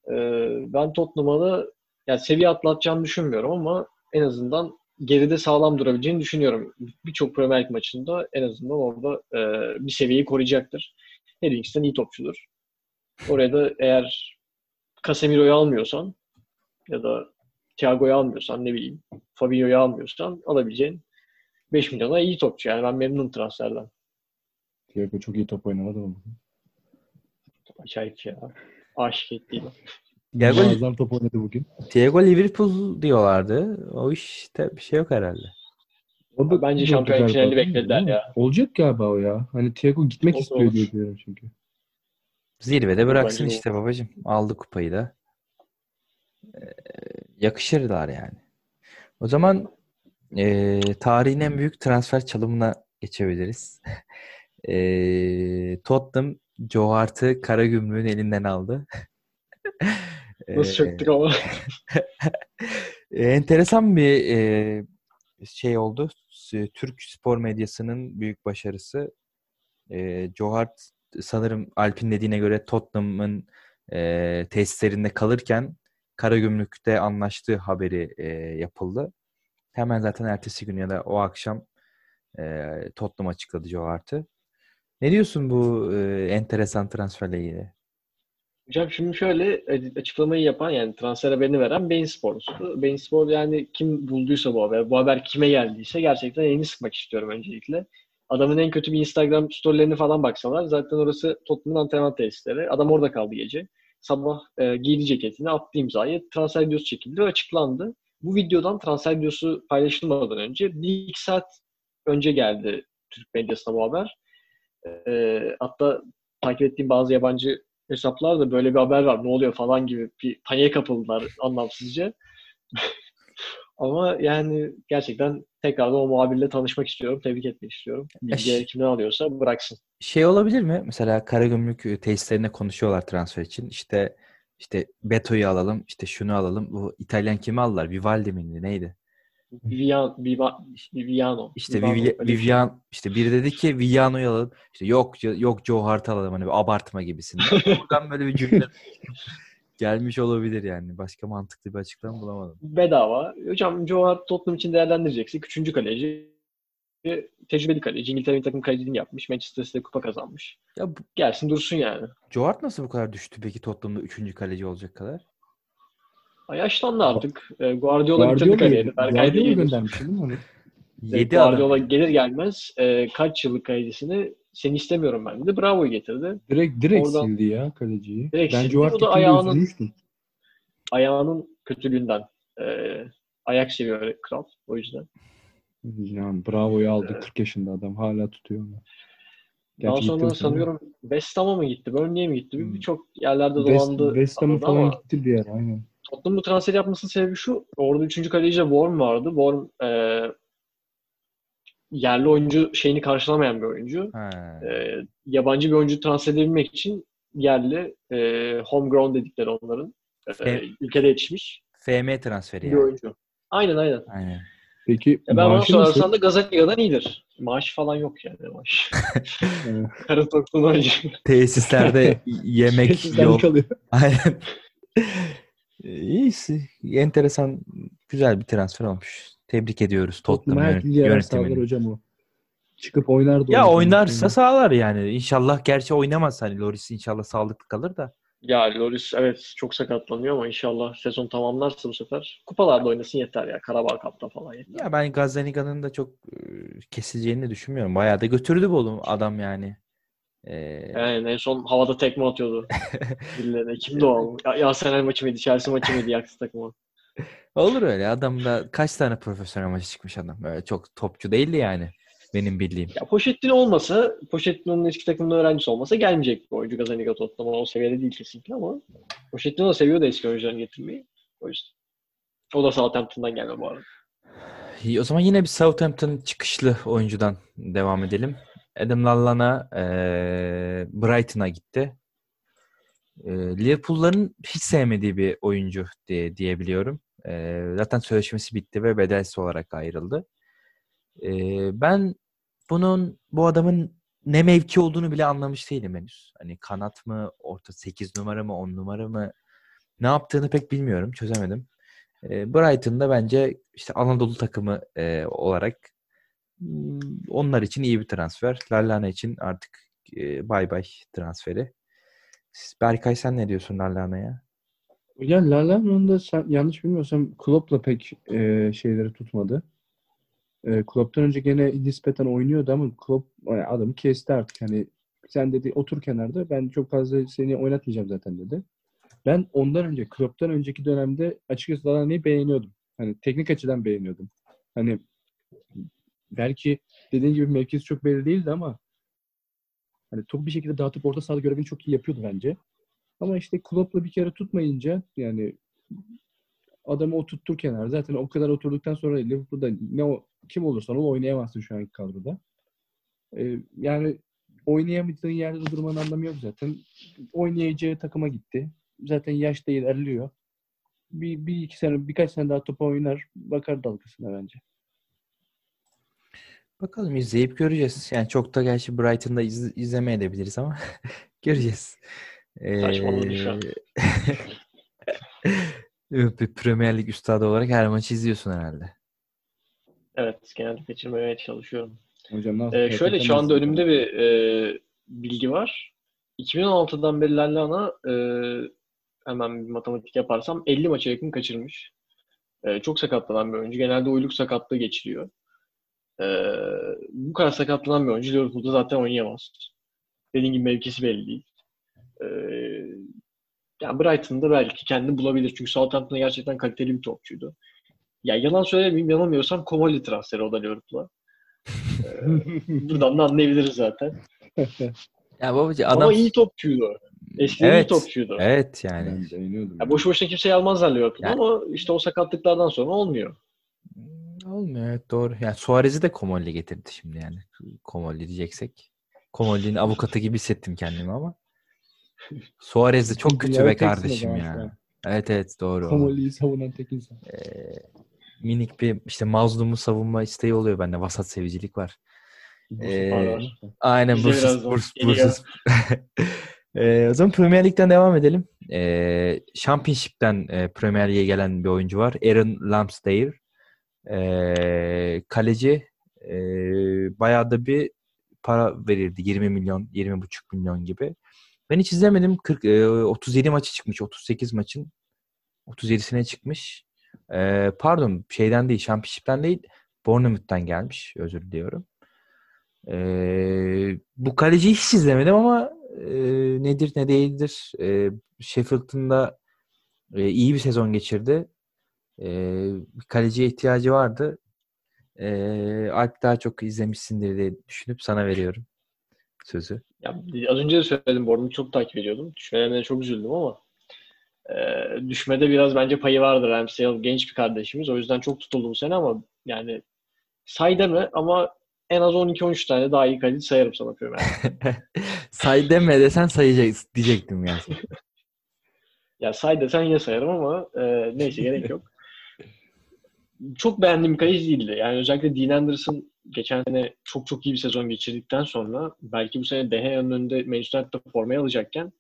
B: Ee, ben Tottenham'a da yani seviye atlatacağını düşünmüyorum ama en azından geride sağlam durabileceğini düşünüyorum. Birçok Premier Lig maçında en azından orada e, bir seviyeyi koruyacaktır. Livingston iyi topçudur. Oraya da eğer Casemiro'yu almıyorsan ya da Thiago'yu almıyorsan ne bileyim Fabinho'yu almıyorsan alabileceğin 5 milyona iyi topçu. Yani ben memnunum transferden.
C: Thiago çok iyi top oynamadı mı?
B: Acayip ya. Aşık ettiydim.
A: Thiago,
C: Muazzam top oynadı bugün.
A: Thiago Liverpool diyorlardı. O işte bir şey yok herhalde.
C: O da,
B: Bence
C: güzel
B: finali beklediler ya.
C: Olacak galiba o ya. Hani Thiago gitmek
B: O da
C: istiyor
B: olur.
C: diye biliyorum çünkü.
A: Zirvede bıraksın
B: Bence
A: işte babacığım. Aldı kupayı da. Ee, yakışırlar yani. O zaman ee, tarihin en büyük transfer çalımına geçebiliriz. (laughs) Ee, Tottenham Joe Hart'ı Karagümrük'ün elinden aldı. (laughs)
B: Nasıl çöktük ama. (laughs)
A: e, enteresan bir e, şey oldu. Türk spor medyasının büyük başarısı. E, Joe Hart sanırım Alp'in dediğine göre Tottenham'ın e, tesislerinde kalırken Karagümrük'te anlaştığı haberi e, yapıldı. Hemen zaten ertesi gün ya da o akşam e, Tottenham açıkladı Joe Hart'ı. Ne diyorsun bu e, enteresan transferle ilgili?
B: Hocam şimdi şöyle e, açıklamayı yapan yani transfer haberini veren Bein Spor'tu. Bein Spor yani kim bulduysa bu haber, bu haber kime geldiyse gerçekten elini sıkmak istiyorum öncelikle. Adamın en kötü bir Instagram storylerini falan baksalar zaten orası Tottenham'ın antrenman tesisleri. Adam orada kaldı gece. Sabah e, giydi ceketini, attı imzayı. Transfer videosu çekildi ve açıklandı. Bu videodan transfer videosu paylaşılmadan önce bir iki saat önce geldi Türk medyasına bu haber. E, hatta takip ettiğim bazı yabancı hesaplar da böyle bir haber var ne oluyor falan gibi bir paniğe kapıldılar anlamsızca. (laughs) Ama yani gerçekten tekrardan o muhabirle tanışmak istiyorum. Tebrik etmek istiyorum. Bilgi
A: Eş-
B: kimden alıyorsa bıraksın.
A: Şey olabilir mi? Mesela Karagümrük e, tesislerinde konuşuyorlar transfer için. İşte işte Beto'yu alalım, işte şunu alalım. Bu İtalyan kimi aldılar? Vivaldi miydi? Neydi?
B: Vivian, Viva, Viviano.
A: İşte
B: Vivano,
A: Vivi-
B: öyle bir şey.
A: Vivian işte biri dedi ki Viviano'yu alalım. İşte yok yok Joe Hart alalım hani bir abartma gibisinden. Buradan böyle bir cümle (laughs) gelmiş olabilir yani. Başka mantıklı bir açıklama bulamadım.
B: Bedava. Hocam Joe Hart Tottenham için değerlendireceksek üçüncü kaleci. Tecrübeli kaleci. İngiltere milli takım kaleciliğini yapmış. Manchester City'de kupa kazanmış.
A: Ya bu,
B: Gelsin dursun yani.
A: Joe Hart nasıl bu kadar düştü peki Tottenham'da üçüncü kaleci olacak kadar?
B: Ha, Yaşlandı artık. E, Guardiola bitirdi
C: Guardiola,
B: kariyeri. Berkay
C: Guardiola
B: değil.
C: göndermiş değil mi onu?
A: 7
B: Guardiola
A: adam.
B: gelir gelmez e, kaç yıllık kalecisini seni istemiyorum ben dedi. Bravo'yu getirdi.
C: Direkt direkt
B: Oradan-
C: sildi ya kaleciyi.
B: Direkt
C: Bence
B: sildi.
C: o
B: da
C: ayağının...
B: ayağının-
C: üzülmüştüm.
B: Ayağının kötülüğünden. E, ayak seviyor kral. O yüzden.
C: Yani Bravo'yu aldı
B: Evet.
C: 40 yaşında adam hala tutuyor onu.
B: Daha
C: Gerçi
B: sonra sanıyorum West Ham'a mı gitti? Burnley'e mi gitti?
C: Hmm.
B: Birçok yerlerde
C: West,
B: dolandı.
C: West Ham'a falan
B: ama
C: gitti bir yer aynen.
B: Tottenham bu transferi yapmasının sebebi şu. Orada üçüncü kaleci de Worm vardı. Worm e, yerli oyuncu şeyini karşılamayan bir oyuncu. E, yabancı bir oyuncu transfer edebilmek için yerli e, homegrown dedikleri onların e, ülkede yetişmiş
A: FM transferi
B: bir
A: yani.
B: oyuncu. Aynen aynen.
A: Aynen.
C: Peki
B: Ya ben bana
C: maaşı nasıl?
B: sorarsan da Gazzani'den iyidir. Maaş falan yok yani maaş. (laughs) Karın tokluğunu oyuncu.
A: Tesislerde (laughs) yemek yol.
C: kalıyor.
A: Aynen. İyisi. Enteresan, güzel bir transfer olmuş. Tebrik ediyoruz
C: Tottenham
A: yönetimini.
C: hocam o. Çıkıp oynar da
A: Ya
C: oynar.
A: oynarsa sağlar yani. İnşallah gerçi oynamaz hani Loris inşallah sağlıklı kalır da.
B: Ya Loris evet çok sakatlanıyor ama inşallah sezon tamamlarsa bu sefer kupalarda oynasın yeter ya. Karabağ Cup'ta falan yeter.
A: Ya ben Gazzanigan'ın da çok e, kesileceğini düşünmüyorum. Bayağı da götürdü bu oğlum adam yani. Ee,
B: Yani en son havada tekme atıyordu. (laughs) Birilerine. Kimdi o? Ya, Yasenel maçı mıydı? Chelsea maçı mıydı? Yaktı takımı.
A: olur öyle. Adam da kaç tane profesyonel maçı çıkmış adam. Öyle çok topçu değildi yani. Benim bildiğim.
B: Ya Pochettino olmasa, Pochettino'nun eski takımında öğrencisi olmasa gelmeyecek bir oyuncu Gazzaniga Tottenham'a. O seviyede değil kesinlikle ama Pochettino da seviyor da eski oyuncularını getirmeyi. O yüzden. O da Southampton'dan gelme bu arada.
A: İyi, O zaman yine bir Southampton çıkışlı oyuncudan devam edelim. Adam Lallana eee, Brighton'a gitti. Eee, Liverpool'ların hiç sevmediği bir oyuncu diye diyebiliyorum. Eee, zaten sözleşmesi bitti ve bedelsiz olarak ayrıldı. Eee, ben bunun bu adamın ne mevki olduğunu bile anlamış değilim henüz. Hani kanat mı, orta 8 numara mı, 10 numara mı? Ne yaptığını pek bilmiyorum, çözemedim. E, Brighton'da bence işte Anadolu takımı e, olarak hmm, onlar için iyi bir transfer. Lallana için artık e, bay bay transferi. Berkay sen ne diyorsun Lallana'ya?
C: Ya Lallana'nın da sen, yanlış bilmiyorsam Klopp'la pek e, şeyleri tutmadı. E, Klopp'tan önce gene nispeten oynuyordu ama Klopp yani adamı kesti artık. Hani sen dedi otur kenarda ben çok fazla seni oynatmayacağım zaten dedi. Ben ondan önce Klopp'tan önceki dönemde açıkçası Lallana'yı beğeniyordum. Hani teknik açıdan beğeniyordum. Hani belki dediğin gibi mevkisi çok belli değildi ama hani topu bir şekilde dağıtıp orta sahada görevini çok iyi yapıyordu bence. Ama işte Klopp'la bir kere tutmayınca yani adamı oturttur kenar. Zaten o kadar oturduktan sonra Liverpool'da ne o, kim olursan ol oynayamazsın şu anki kadroda. Ee, yani oynayamadığın yerde durmanın anlamı yok zaten. Oynayacağı takıma gitti. Zaten yaş da ilerliyor. Bir, bir iki sene, birkaç sene daha topa oynar. Bakar dalgasına bence.
A: Bakalım izleyip göreceğiz. Yani çok da gerçi Brighton'da iz, izlemeyebiliriz ama (laughs) göreceğiz. Ee. (laughs) bir Premier Lig üstadı olarak her maçı izliyorsun herhalde.
B: Evet, genelde kaçırmamaya çalışıyorum.
C: Hocam nasıl?
B: Ee, şöyle şu anda önümde bir e, bilgi var. 2016'dan beri Lallana e, hemen bir matematik yaparsam 50 maça yakın kaçırmış. E, çok sakatlanan bir oyuncu. Genelde uyluk sakatlığı geçiriyor. E, bu kadar sakatlanan bir oyuncu Liverpool'da zaten oynayamaz. Dediğim gibi mevkisi belli değil. E, yani Brighton'da belki kendini bulabilir. Çünkü Southampton'a gerçekten kaliteli bir topçuydu. Ya yalan söylemeyeyim, yanılmıyorsam Komoli transferi o da Liverpool'a. E, buradan da anlayabiliriz zaten.
A: Ya babacı adam
B: Ama iyi topçuydu. Eskiden iyi
A: Evet.
B: topçuydu.
A: evet yani.
B: Ya boşu boşuna kimseyi almazlar Liverpool'u
A: Yani-
B: ama işte o sakatlıklardan sonra olmuyor.
A: Olmuyor evet doğru. Yani Suarez'i de Komolli getirdi şimdi yani. Komolli diyeceksek. Komolli'nin avukatı gibi hissettim kendimi ama. Suarez de çok kötü be kardeşim ya. Evet evet doğru.
C: Komoli'yi savunan tek insan.
A: Ee, minik bir işte mazlumu savunma isteği oluyor bende. Vasat sevicilik var. Ee. Aynen
B: Bize
A: Bursuz,
B: birazdan
A: Burs,
B: geliyor.
A: Bursuz. (laughs) Ee, o zaman Premier Lig'den devam edelim. Ee, Championship'ten e, Premier Lig'e gelen bir oyuncu var. Aaron Ramsdale. Ee, kaleci e, bayağı da bir para verirdi. 20 milyon, 20,5 milyon gibi. Ben hiç izlemedim. 40, e, 37 maçı çıkmış. 38 maçın 37'sine çıkmış. Ee, pardon şeyden değil, Championship'ten değil, Bournemouth'tan gelmiş. Özür diliyorum. Ee, bu kaleciyi hiç izlemedim ama e, nedir ne değildir. E, Sheffield'ın da e, iyi bir sezon geçirdi. E, kaleciye ihtiyacı vardı. E, Alp daha çok izlemişsindir diye düşünüp sana veriyorum sözü.
B: Ya, az önce de söyledim. Bu arada çok takip ediyordum. Düşmelerine çok üzüldüm ama e, düşmede biraz bence payı vardır. Ramsdale genç bir kardeşimiz. O yüzden çok tutuldu bu sene ama yani say deme ama en az 12-13 tane daha iyi kaleci sayarım sana Premier (laughs)
A: say deme desen sayacak diyecektim yani. (laughs)
B: ya say desen yine sayarım ama e, neyse gerek yok. (laughs) çok beğendiğim kaleci değildi. Yani özellikle Dean Anderson geçen sene çok çok iyi bir sezon geçirdikten sonra belki bu sene De Gea'nın önünde Manchester United'da formayı alacakken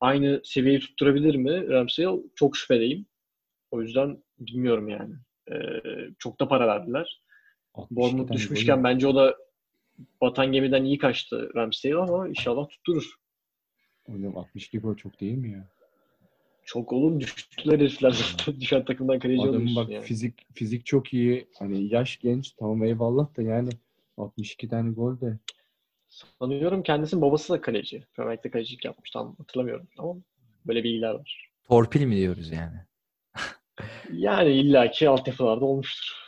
B: aynı seviyeyi tutturabilir mi Ramsdale? Çok şüpheliyim. O yüzden bilmiyorum yani. Ee, çok da para verdiler. Bournemouth düşmüşken golü. bence o da batan gemiden iyi kaçtı Ramsdale ama inşallah tutturur.
C: Hocam 62 gol çok değil mi ya?
B: Çok oğlum düştüler herifler zaten. Düşen takımdan kaleci
C: Adamın bak yani. fizik fizik çok iyi. Hani yaş genç tamam eyvallah da yani 62 tane gol de.
B: Sanıyorum kendisinin babası da kaleci. Premier Lig'de kalecilik yapmış tam hatırlamıyorum ama böyle bilgiler var.
A: Torpil mi diyoruz yani? (laughs)
B: yani illaki altyapılarda olmuştur.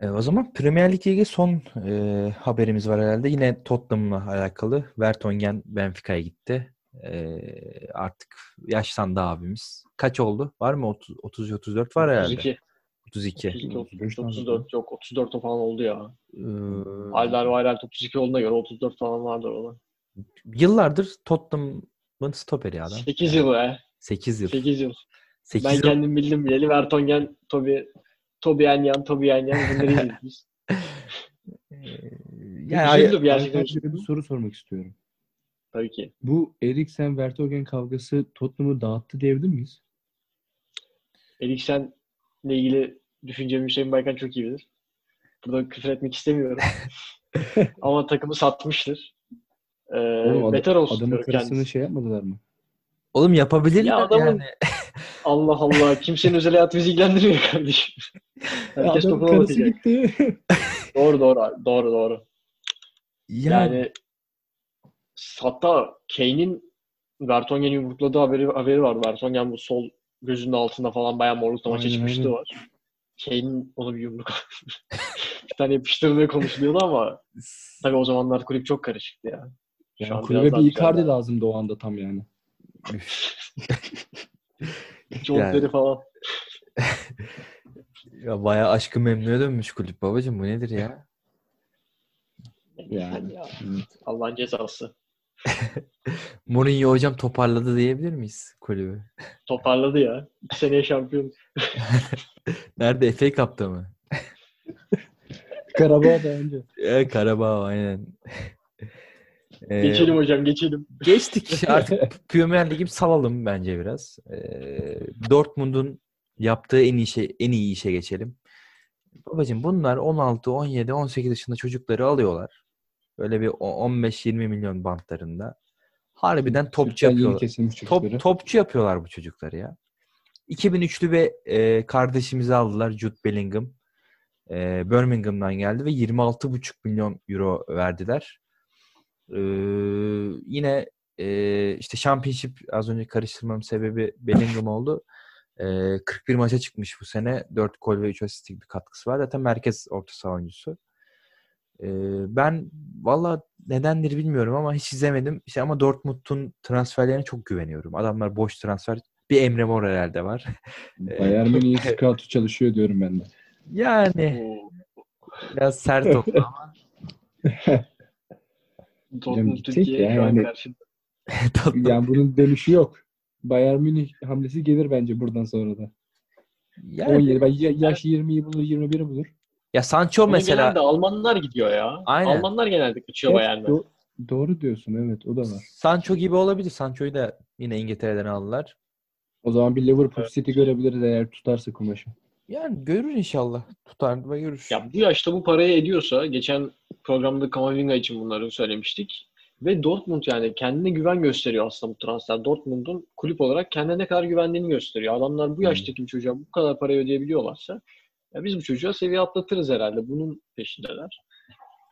A: E, o zaman Premier Lig ilgili son e, haberimiz var herhalde. Yine Tottenham'la alakalı. Vertonghen Benfica'ya gitti. E, artık yaşlandı abimiz. Kaç oldu? Var mı? 30 30 34 var herhalde.
B: 32.
A: 32.
B: 32 33, 34 yok 34 falan oldu ya. Ee, Alderweireld 32 olduğuna göre 34 falan vardır ona.
A: Yıllardır Tottenham'ın stoperi adam.
B: 8 yıl be.
A: 8 yıl.
B: 8 yıl.
A: 8
B: ben
A: yıl.
B: kendim bildim bileli Vertonghen, Tobi, Tobi Enyan, Tobi Enyan bunları (laughs) izledik
C: yani Üzüldüm gerçekten. Bir soru sormak istiyorum.
B: Tabii ki.
C: Bu Eriksen Vertonghen kavgası Tottenham'ı dağıttı diyebilir miyiz?
B: Eriksen ile ilgili düşüncemi Hüseyin Baykan çok iyi bilir. Burada küfür etmek istemiyorum. (laughs) Ama takımı satmıştır. Ee, Oğlum, beter olsun
C: adamın karısını kendisi. şey yapmadılar mı?
A: Oğlum yapabilirler
B: ya adamın, yani. (laughs) Allah Allah kimsenin özel hayatı bizi ilgilendirmiyor kardeşim. (laughs) Herkes
C: gitti.
B: doğru doğru doğru doğru. Ya. Yani hatta Kane'in Vertonghen'i yumrukladığı haberi, haberi var. Vertonghen bu sol gözünün altında falan bayağı morlukla maça çıkmıştı var. Kane'in onu bir yumruk (laughs) bir tane yapıştırdığı konuşuluyordu ama tabii o zamanlar kulüp çok karışıktı ya.
C: Şu yani kulübe bir Icardi lazımdı o anda tam yani. (laughs)
B: John yani. falan. (laughs)
A: ya bayağı aşkı memnun'a dönmüş kulüp babacığım bu nedir ya?
B: Yani. Ya. Allah'ın cezası. (laughs)
A: Mourinho hocam toparladı diyebilir miyiz kulübü?
B: Toparladı ya. İki seneye şampiyon. (laughs)
A: Nerede? FA Cup'ta mı? (laughs)
C: Karabağ da önce.
A: Evet Karabağ aynen.
B: Ee, geçelim hocam geçelim.
A: Geçtik artık Premier Lig'i salalım bence biraz. Ee, Dortmund'un yaptığı en iyi şey en iyi işe geçelim. Babacım bunlar 16, 17, 18 yaşında çocukları alıyorlar. Böyle bir 15-20 milyon bantlarında. Harbiden topçu yapıyorlar. Top, topçu yapıyorlar bu çocukları ya. 2003'lü ve e, kardeşimizi aldılar Jude Bellingham. E, Birmingham'dan geldi ve 26,5 milyon euro verdiler. E, yine e, işte Championship az önce karıştırmam sebebi Bellingham oldu. E, 41 maça çıkmış bu sene. 4 gol ve 3 asistlik bir katkısı var. Zaten merkez orta saha oyuncusu. E, ben valla nedendir bilmiyorum ama hiç izlemedim. İşte ama Dortmund'un transferlerine çok güveniyorum. Adamlar boş transfer bir Emre Mor herhalde var. (laughs)
C: Bayern Münih scout'u çalışıyor diyorum ben de.
A: Yani biraz sert (laughs) oldu ama.
B: Dortmund Türkiye ya, yani, (laughs)
C: yani bunun dönüşü yok. Bayern Münih hamlesi gelir bence buradan sonra da. Yani, 17. Ben yaş 20'yi bulur, 21'i bulur.
A: Ya Sancho Bunu mesela.
B: Genelde Almanlar gidiyor ya. Aynen. Almanlar genelde kaçıyor evet, Bayern'den. Do-
C: doğru diyorsun evet o da var.
A: Sancho gibi olabilir. Sancho'yu da yine İngiltere'den aldılar.
C: O zaman bir Liverpool evet. City görebiliriz eğer tutarsa kumaşı.
A: Yani görür inşallah. Tutar ve görür.
B: Ya bu yaşta bu parayı ediyorsa geçen programda Kamavinga için bunları söylemiştik. Ve Dortmund yani kendine güven gösteriyor aslında bu transfer. Dortmund'un kulüp olarak kendine ne kadar güvendiğini gösteriyor. Adamlar bu yaştaki bir çocuğa bu kadar parayı ödeyebiliyorlarsa ya biz bu çocuğa seviye atlatırız herhalde. Bunun peşindeler.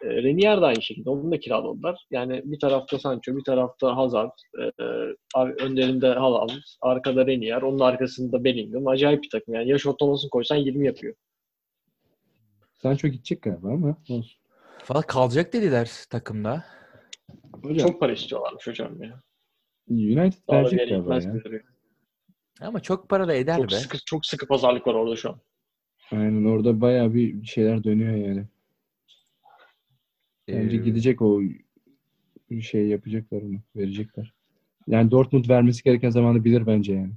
B: E, Renier de aynı şekilde. Onu da kiraladılar. Yani bir tarafta Sancho, bir tarafta Hazard. E, önlerinde Haaland, arkada Renier, onun arkasında Bellingham. Acayip bir takım. Yani yaş ortalamasını koysan 20 yapıyor.
C: Sancho gidecek galiba ama olsun.
A: Valla kalacak dediler takımda.
C: Hocam,
B: Çok para istiyorlarmış hocam ya.
C: United
B: Daha da
C: verecek
B: geri
C: galiba ya.
A: Ama çok para da eder
B: Çok
A: be.
B: sıkı, çok sıkı pazarlık var orada şu an.
C: Aynen orada bayağı bir şeyler dönüyor yani. Bence
A: Ee,
C: gidecek o şey yapacaklar onu. Verecekler. Yani Dortmund vermesi gereken zamanı bilir bence yani.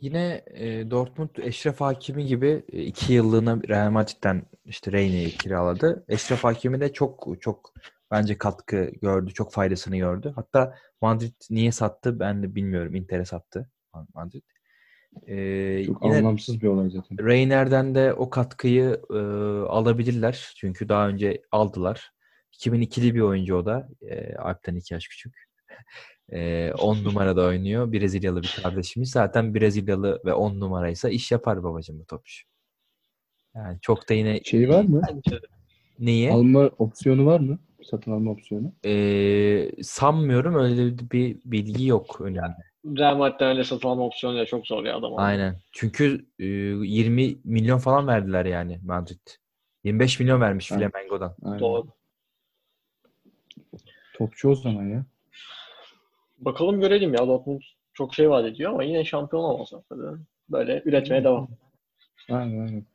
A: Yine e, Dortmund Eşref Hakimi gibi e, iki yıllığına Real Madrid'den işte Reyne'yi kiraladı. Eşref Hakimi de çok çok bence katkı gördü. Çok faydasını gördü. Hatta Madrid niye sattı ben de bilmiyorum. Inter'e sattı Madrid. E,
C: Çok
A: yine
C: anlamsız bir olay zaten.
A: Reyner'den de o katkıyı e, alabilirler. Çünkü daha önce aldılar. 2002'li bir oyuncu o da. E, Alp'ten iki yaş küçük. 10 numarada oynuyor. Brezilyalı bir kardeşimiz. Zaten Brezilyalı ve 10 numaraysa iş yapar babacığım bu topçu. Yani çok da yine
C: Şey var mı?
A: Niye?
C: Alma opsiyonu var mı? Satın alma opsiyonu.
A: E, sanmıyorum öyle bir bilgi yok önümde.
B: Real Madrid'den öyle satın alma opsiyonu da çok zor ya adam.
A: Aynen. Çünkü e, 20 milyon falan verdiler yani Madrid. 25 milyon vermiş
C: Aynen.
A: Flamengo'dan.
C: Aynen.
B: Doğru.
C: Topçu o zaman ya.
B: Bakalım görelim ya Dortmund çok şey vaat ediyor ama yine şampiyon. Tabii. Böyle üretmeye devam.
C: Aynen aynen.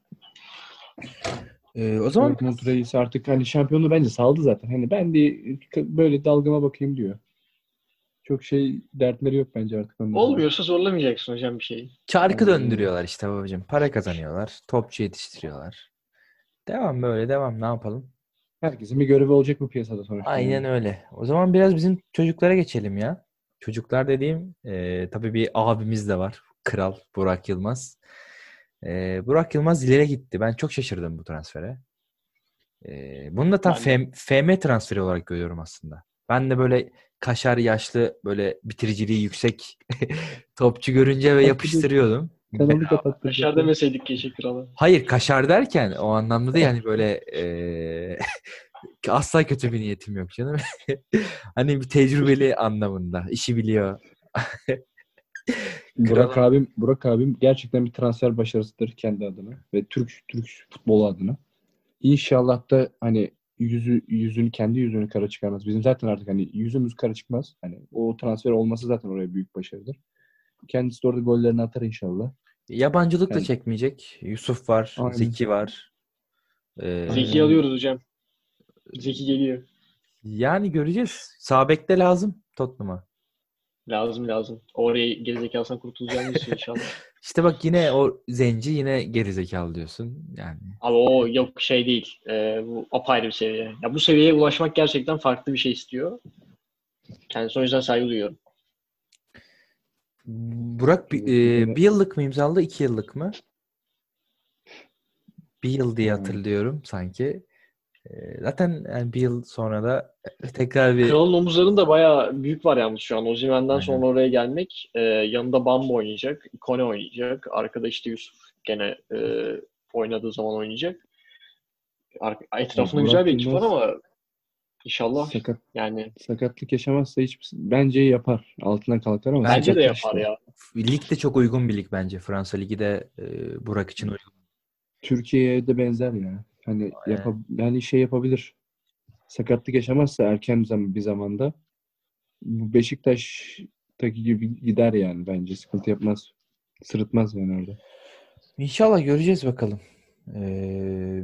A: E, o zaman
C: Dortmund reis artık hani şampiyonu bence saldı zaten. Hani ben de böyle dalgama bakayım diyor. Çok şey dertleri yok bence artık. onların.
B: Olmuyorsa zorlamayacaksın hocam bir şeyi.
A: Çarkı
C: Aynen.
A: döndürüyorlar işte babacığım. Para kazanıyorlar. Topçu yetiştiriyorlar. Devam böyle devam. Ne yapalım?
C: Herkesin bir görevi olacak bu piyasada sonuçta.
A: Aynen öyle. O zaman biraz bizim çocuklara geçelim ya. Çocuklar dediğim e, tabii bir abimiz de var. Kral Burak Yılmaz. E, Burak Yılmaz ileri gitti. Ben çok şaşırdım bu transfere. E, bunu da tam
B: de.
A: FM, FM transferi olarak görüyorum aslında. Ben de böyle kaşar yaşlı böyle bitiriciliği yüksek (laughs) topçu görünce ve yapıştırıyordum.
C: Kanalı (laughs) kapattı.
B: Aşağı demeseydik keşke kralı.
A: Hayır kaşar derken o anlamda değil yani böyle (laughs) eee, asla kötü bir niyetim yok canım. hani bir tecrübeli anlamında. işi biliyor.
C: Burak abim, Burak abim gerçekten bir transfer başarısıdır kendi adına ve Türk Türk futbolu adına. İnşallah da hani yüzü yüzünü kendi yüzünü kara çıkarmaz. Bizim zaten artık hani yüzümüz kara çıkmaz. Hani o transfer olması zaten oraya büyük başarıdır. Kendisi de orada gollerini atar inşallah.
A: Yabancılık da
C: Yani-
A: çekmeyecek. Yusuf var.
C: Aynen.
A: Zeki var. Eee,
B: Zeki alıyoruz hocam. Zeki geliyor.
A: yani göreceğiz. Sağ bekte lazım Tottenham'a.
B: Lazım lazım. Oraya gerizekalısından kurtulacağımız için inşallah. (laughs)
A: İşte bak yine o zenci yine gerizekalı diyorsun. Yani
B: Ama o yok şey değil. Ee, bu apayrı bir seviye. Ya bu seviyeye ulaşmak gerçekten farklı bir şey istiyor. Kendisi o yüzden saygı duyuyorum.
A: Burak bir, e, bir yıllık mı imzaladı, iki yıllık mı? Bir yıl diye
C: Hmm.
A: hatırlıyorum sanki. Zaten yani bir yıl sonra da tekrar bir
B: Kralın omuzlarında bayağı büyük var yalnız şu an.
A: Aynen.
B: sonra oraya gelmek. e, yanında Bamba oynayacak. Ikone oynayacak. Arkada işte Yusuf gene e, oynadığı zaman oynayacak. Ar- Etrafında güzel bir ekip var ama inşallah
C: Sakat,
B: yani
C: sakatlık yaşamazsa hiç bence yapar. Altından kalkar ama
B: bence de yapar
C: işte.
B: ya.
A: lig de çok uygun bir lig bence. Fransa Ligi de e, Burak için uygun.
C: Türkiye'ye de benzer ya. Hani
A: Aynen.
C: yani şey yapabilir. Sakatlık yaşamazsa erken bir zamanda bu Beşiktaş'taki gibi gider yani bence. Sıkıntı yapmaz. Sırıtmaz yani orada.
A: İnşallah göreceğiz bakalım. E,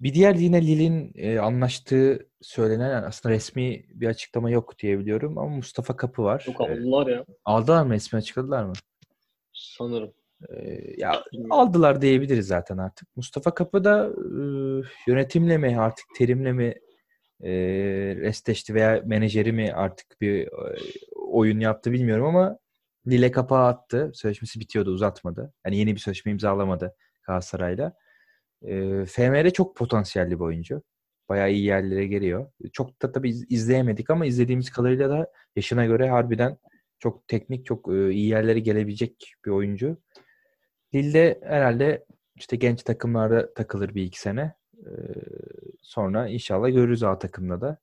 A: bir diğer yine Lille'in e, anlaştığı söylenen aslında resmi bir açıklama yok diye biliyorum ama Mustafa Kapı var.
B: Çok
A: E,
B: aldılar ya
A: aldılar mı? Resmi açıkladılar mı?
B: sanırım.
A: Ya aldılar diyebiliriz zaten artık. Mustafa Kapı da e, yönetimle mi artık terimle mi e, restleşti veya menajeri mi artık bir e, oyun yaptı bilmiyorum ama Lille kapağı attı. Sözleşmesi bitiyordu uzatmadı. Yani yeni bir sözleşme imzalamadı Galatasaray'la. E, FMR çok potansiyelli bir oyuncu. Bayağı iyi yerlere geliyor. Çok da tabii iz- izleyemedik ama izlediğimiz kadarıyla da yaşına göre harbiden çok teknik, çok iyi yerlere gelebilecek bir oyuncu. Lille herhalde işte genç takımlarda takılır bir iki sene. Ee, sonra inşallah görürüz A takımda da.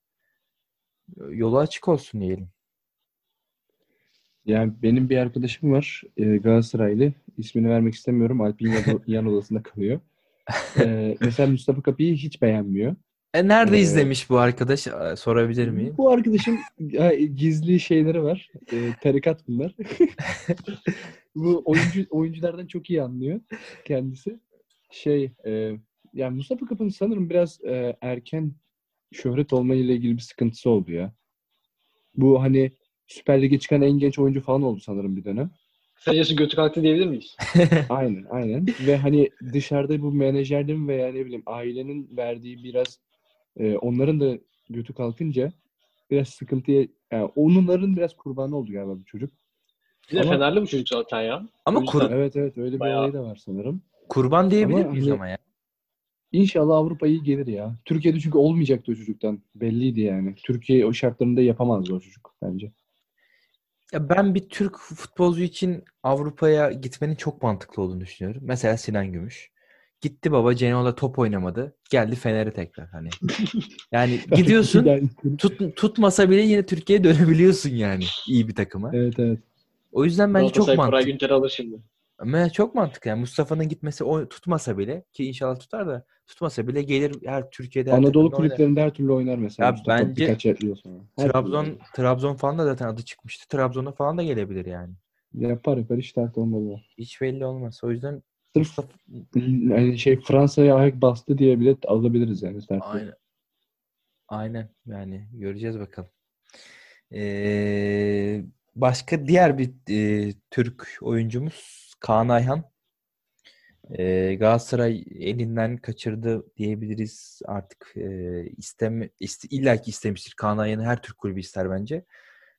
A: Yolu açık olsun diyelim.
C: Yani benim bir arkadaşım var e, Galatasaraylı. İsmini vermek istemiyorum. Alp'in yan, (laughs) yan odasında kalıyor. E, mesela Mustafa Kapı'yı hiç beğenmiyor.
A: E nerede
C: Ee,
A: izlemiş bu arkadaş? Sorabilir miyim?
C: Bu arkadaşın gizli şeyleri var. E, tarikat bunlar. (laughs) Bu oyuncu oyunculardan çok iyi anlıyor kendisi. Şey, e, yani Mustafa Kapı'nın sanırım biraz e, erken şöhret olmayla ilgili bir sıkıntısı oldu ya. Bu hani Süper Lig'e çıkan en genç oyuncu falan oldu sanırım bir dönem.
B: Kısacası götü kalktı diyebilir miyiz? (laughs)
C: Aynen, aynen. Ve hani dışarıda bu menajerlerin veya ne bileyim ailenin verdiği biraz e, onların da götü kalkınca biraz sıkıntıya yani onların biraz kurbanı oldu galiba bu çocuk.
B: Bir de
C: Ama-
B: Fenerli bu çocuk zaten ya.
A: Ama
B: yüzden-
A: kur-
C: Evet evet öyle bir
B: Bayağı-
C: olayı da var sanırım.
A: kurban diyebilir
C: Ama
A: miyiz
C: hani-
A: ama ya?
C: İnşallah Avrupa iyi gelir ya. Türkiye'de çünkü olmayacaktı o çocuktan. Belliydi yani. Türkiye o şartlarında yapamazdı o çocuk bence.
A: Ya ben bir Türk futbolcu için Avrupa'ya gitmenin çok mantıklı olduğunu düşünüyorum. Mesela Sinan Gümüş. Gitti baba Genoa'da top oynamadı. Geldi Fener'e tekrar hani. Yani (laughs) gidiyorsun tut, tutmasa bile yine Türkiye'ye dönebiliyorsun yani iyi bir takıma.
C: evet evet.
A: O yüzden bence çok mantıklı.
B: Günter'i alır şimdi.
A: Ama çok mantıklı yani Mustafa'nın gitmesi o tutmasa bile ki inşallah tutar da tutmasa bile gelir her Türkiye'de her
C: Anadolu kulüplerinde her türlü oynar mesela.
A: Ya
C: Mustafa
A: bence
C: sonra. Her
A: Trabzon
C: türlü
A: Trabzon falan da zaten adı çıkmıştı. Trabzon'a falan da gelebilir yani.
C: Yapar yapar hiç dert olmaz.
A: Hiç belli olmaz. O yüzden
C: Sırf yani şey Fransa'ya ayak bastı diye bile alabiliriz yani. Yok.
A: Aynen. Aynen. Yani göreceğiz bakalım. Ee, başka diğer bir e, Türk oyuncumuz Kaan Ayhan. Ee, Galatasaray elinden kaçırdı diyebiliriz. Artık e, isteme iste, illaki istemiştir. Kaan Ayhan'ı her Türk kulübü ister bence.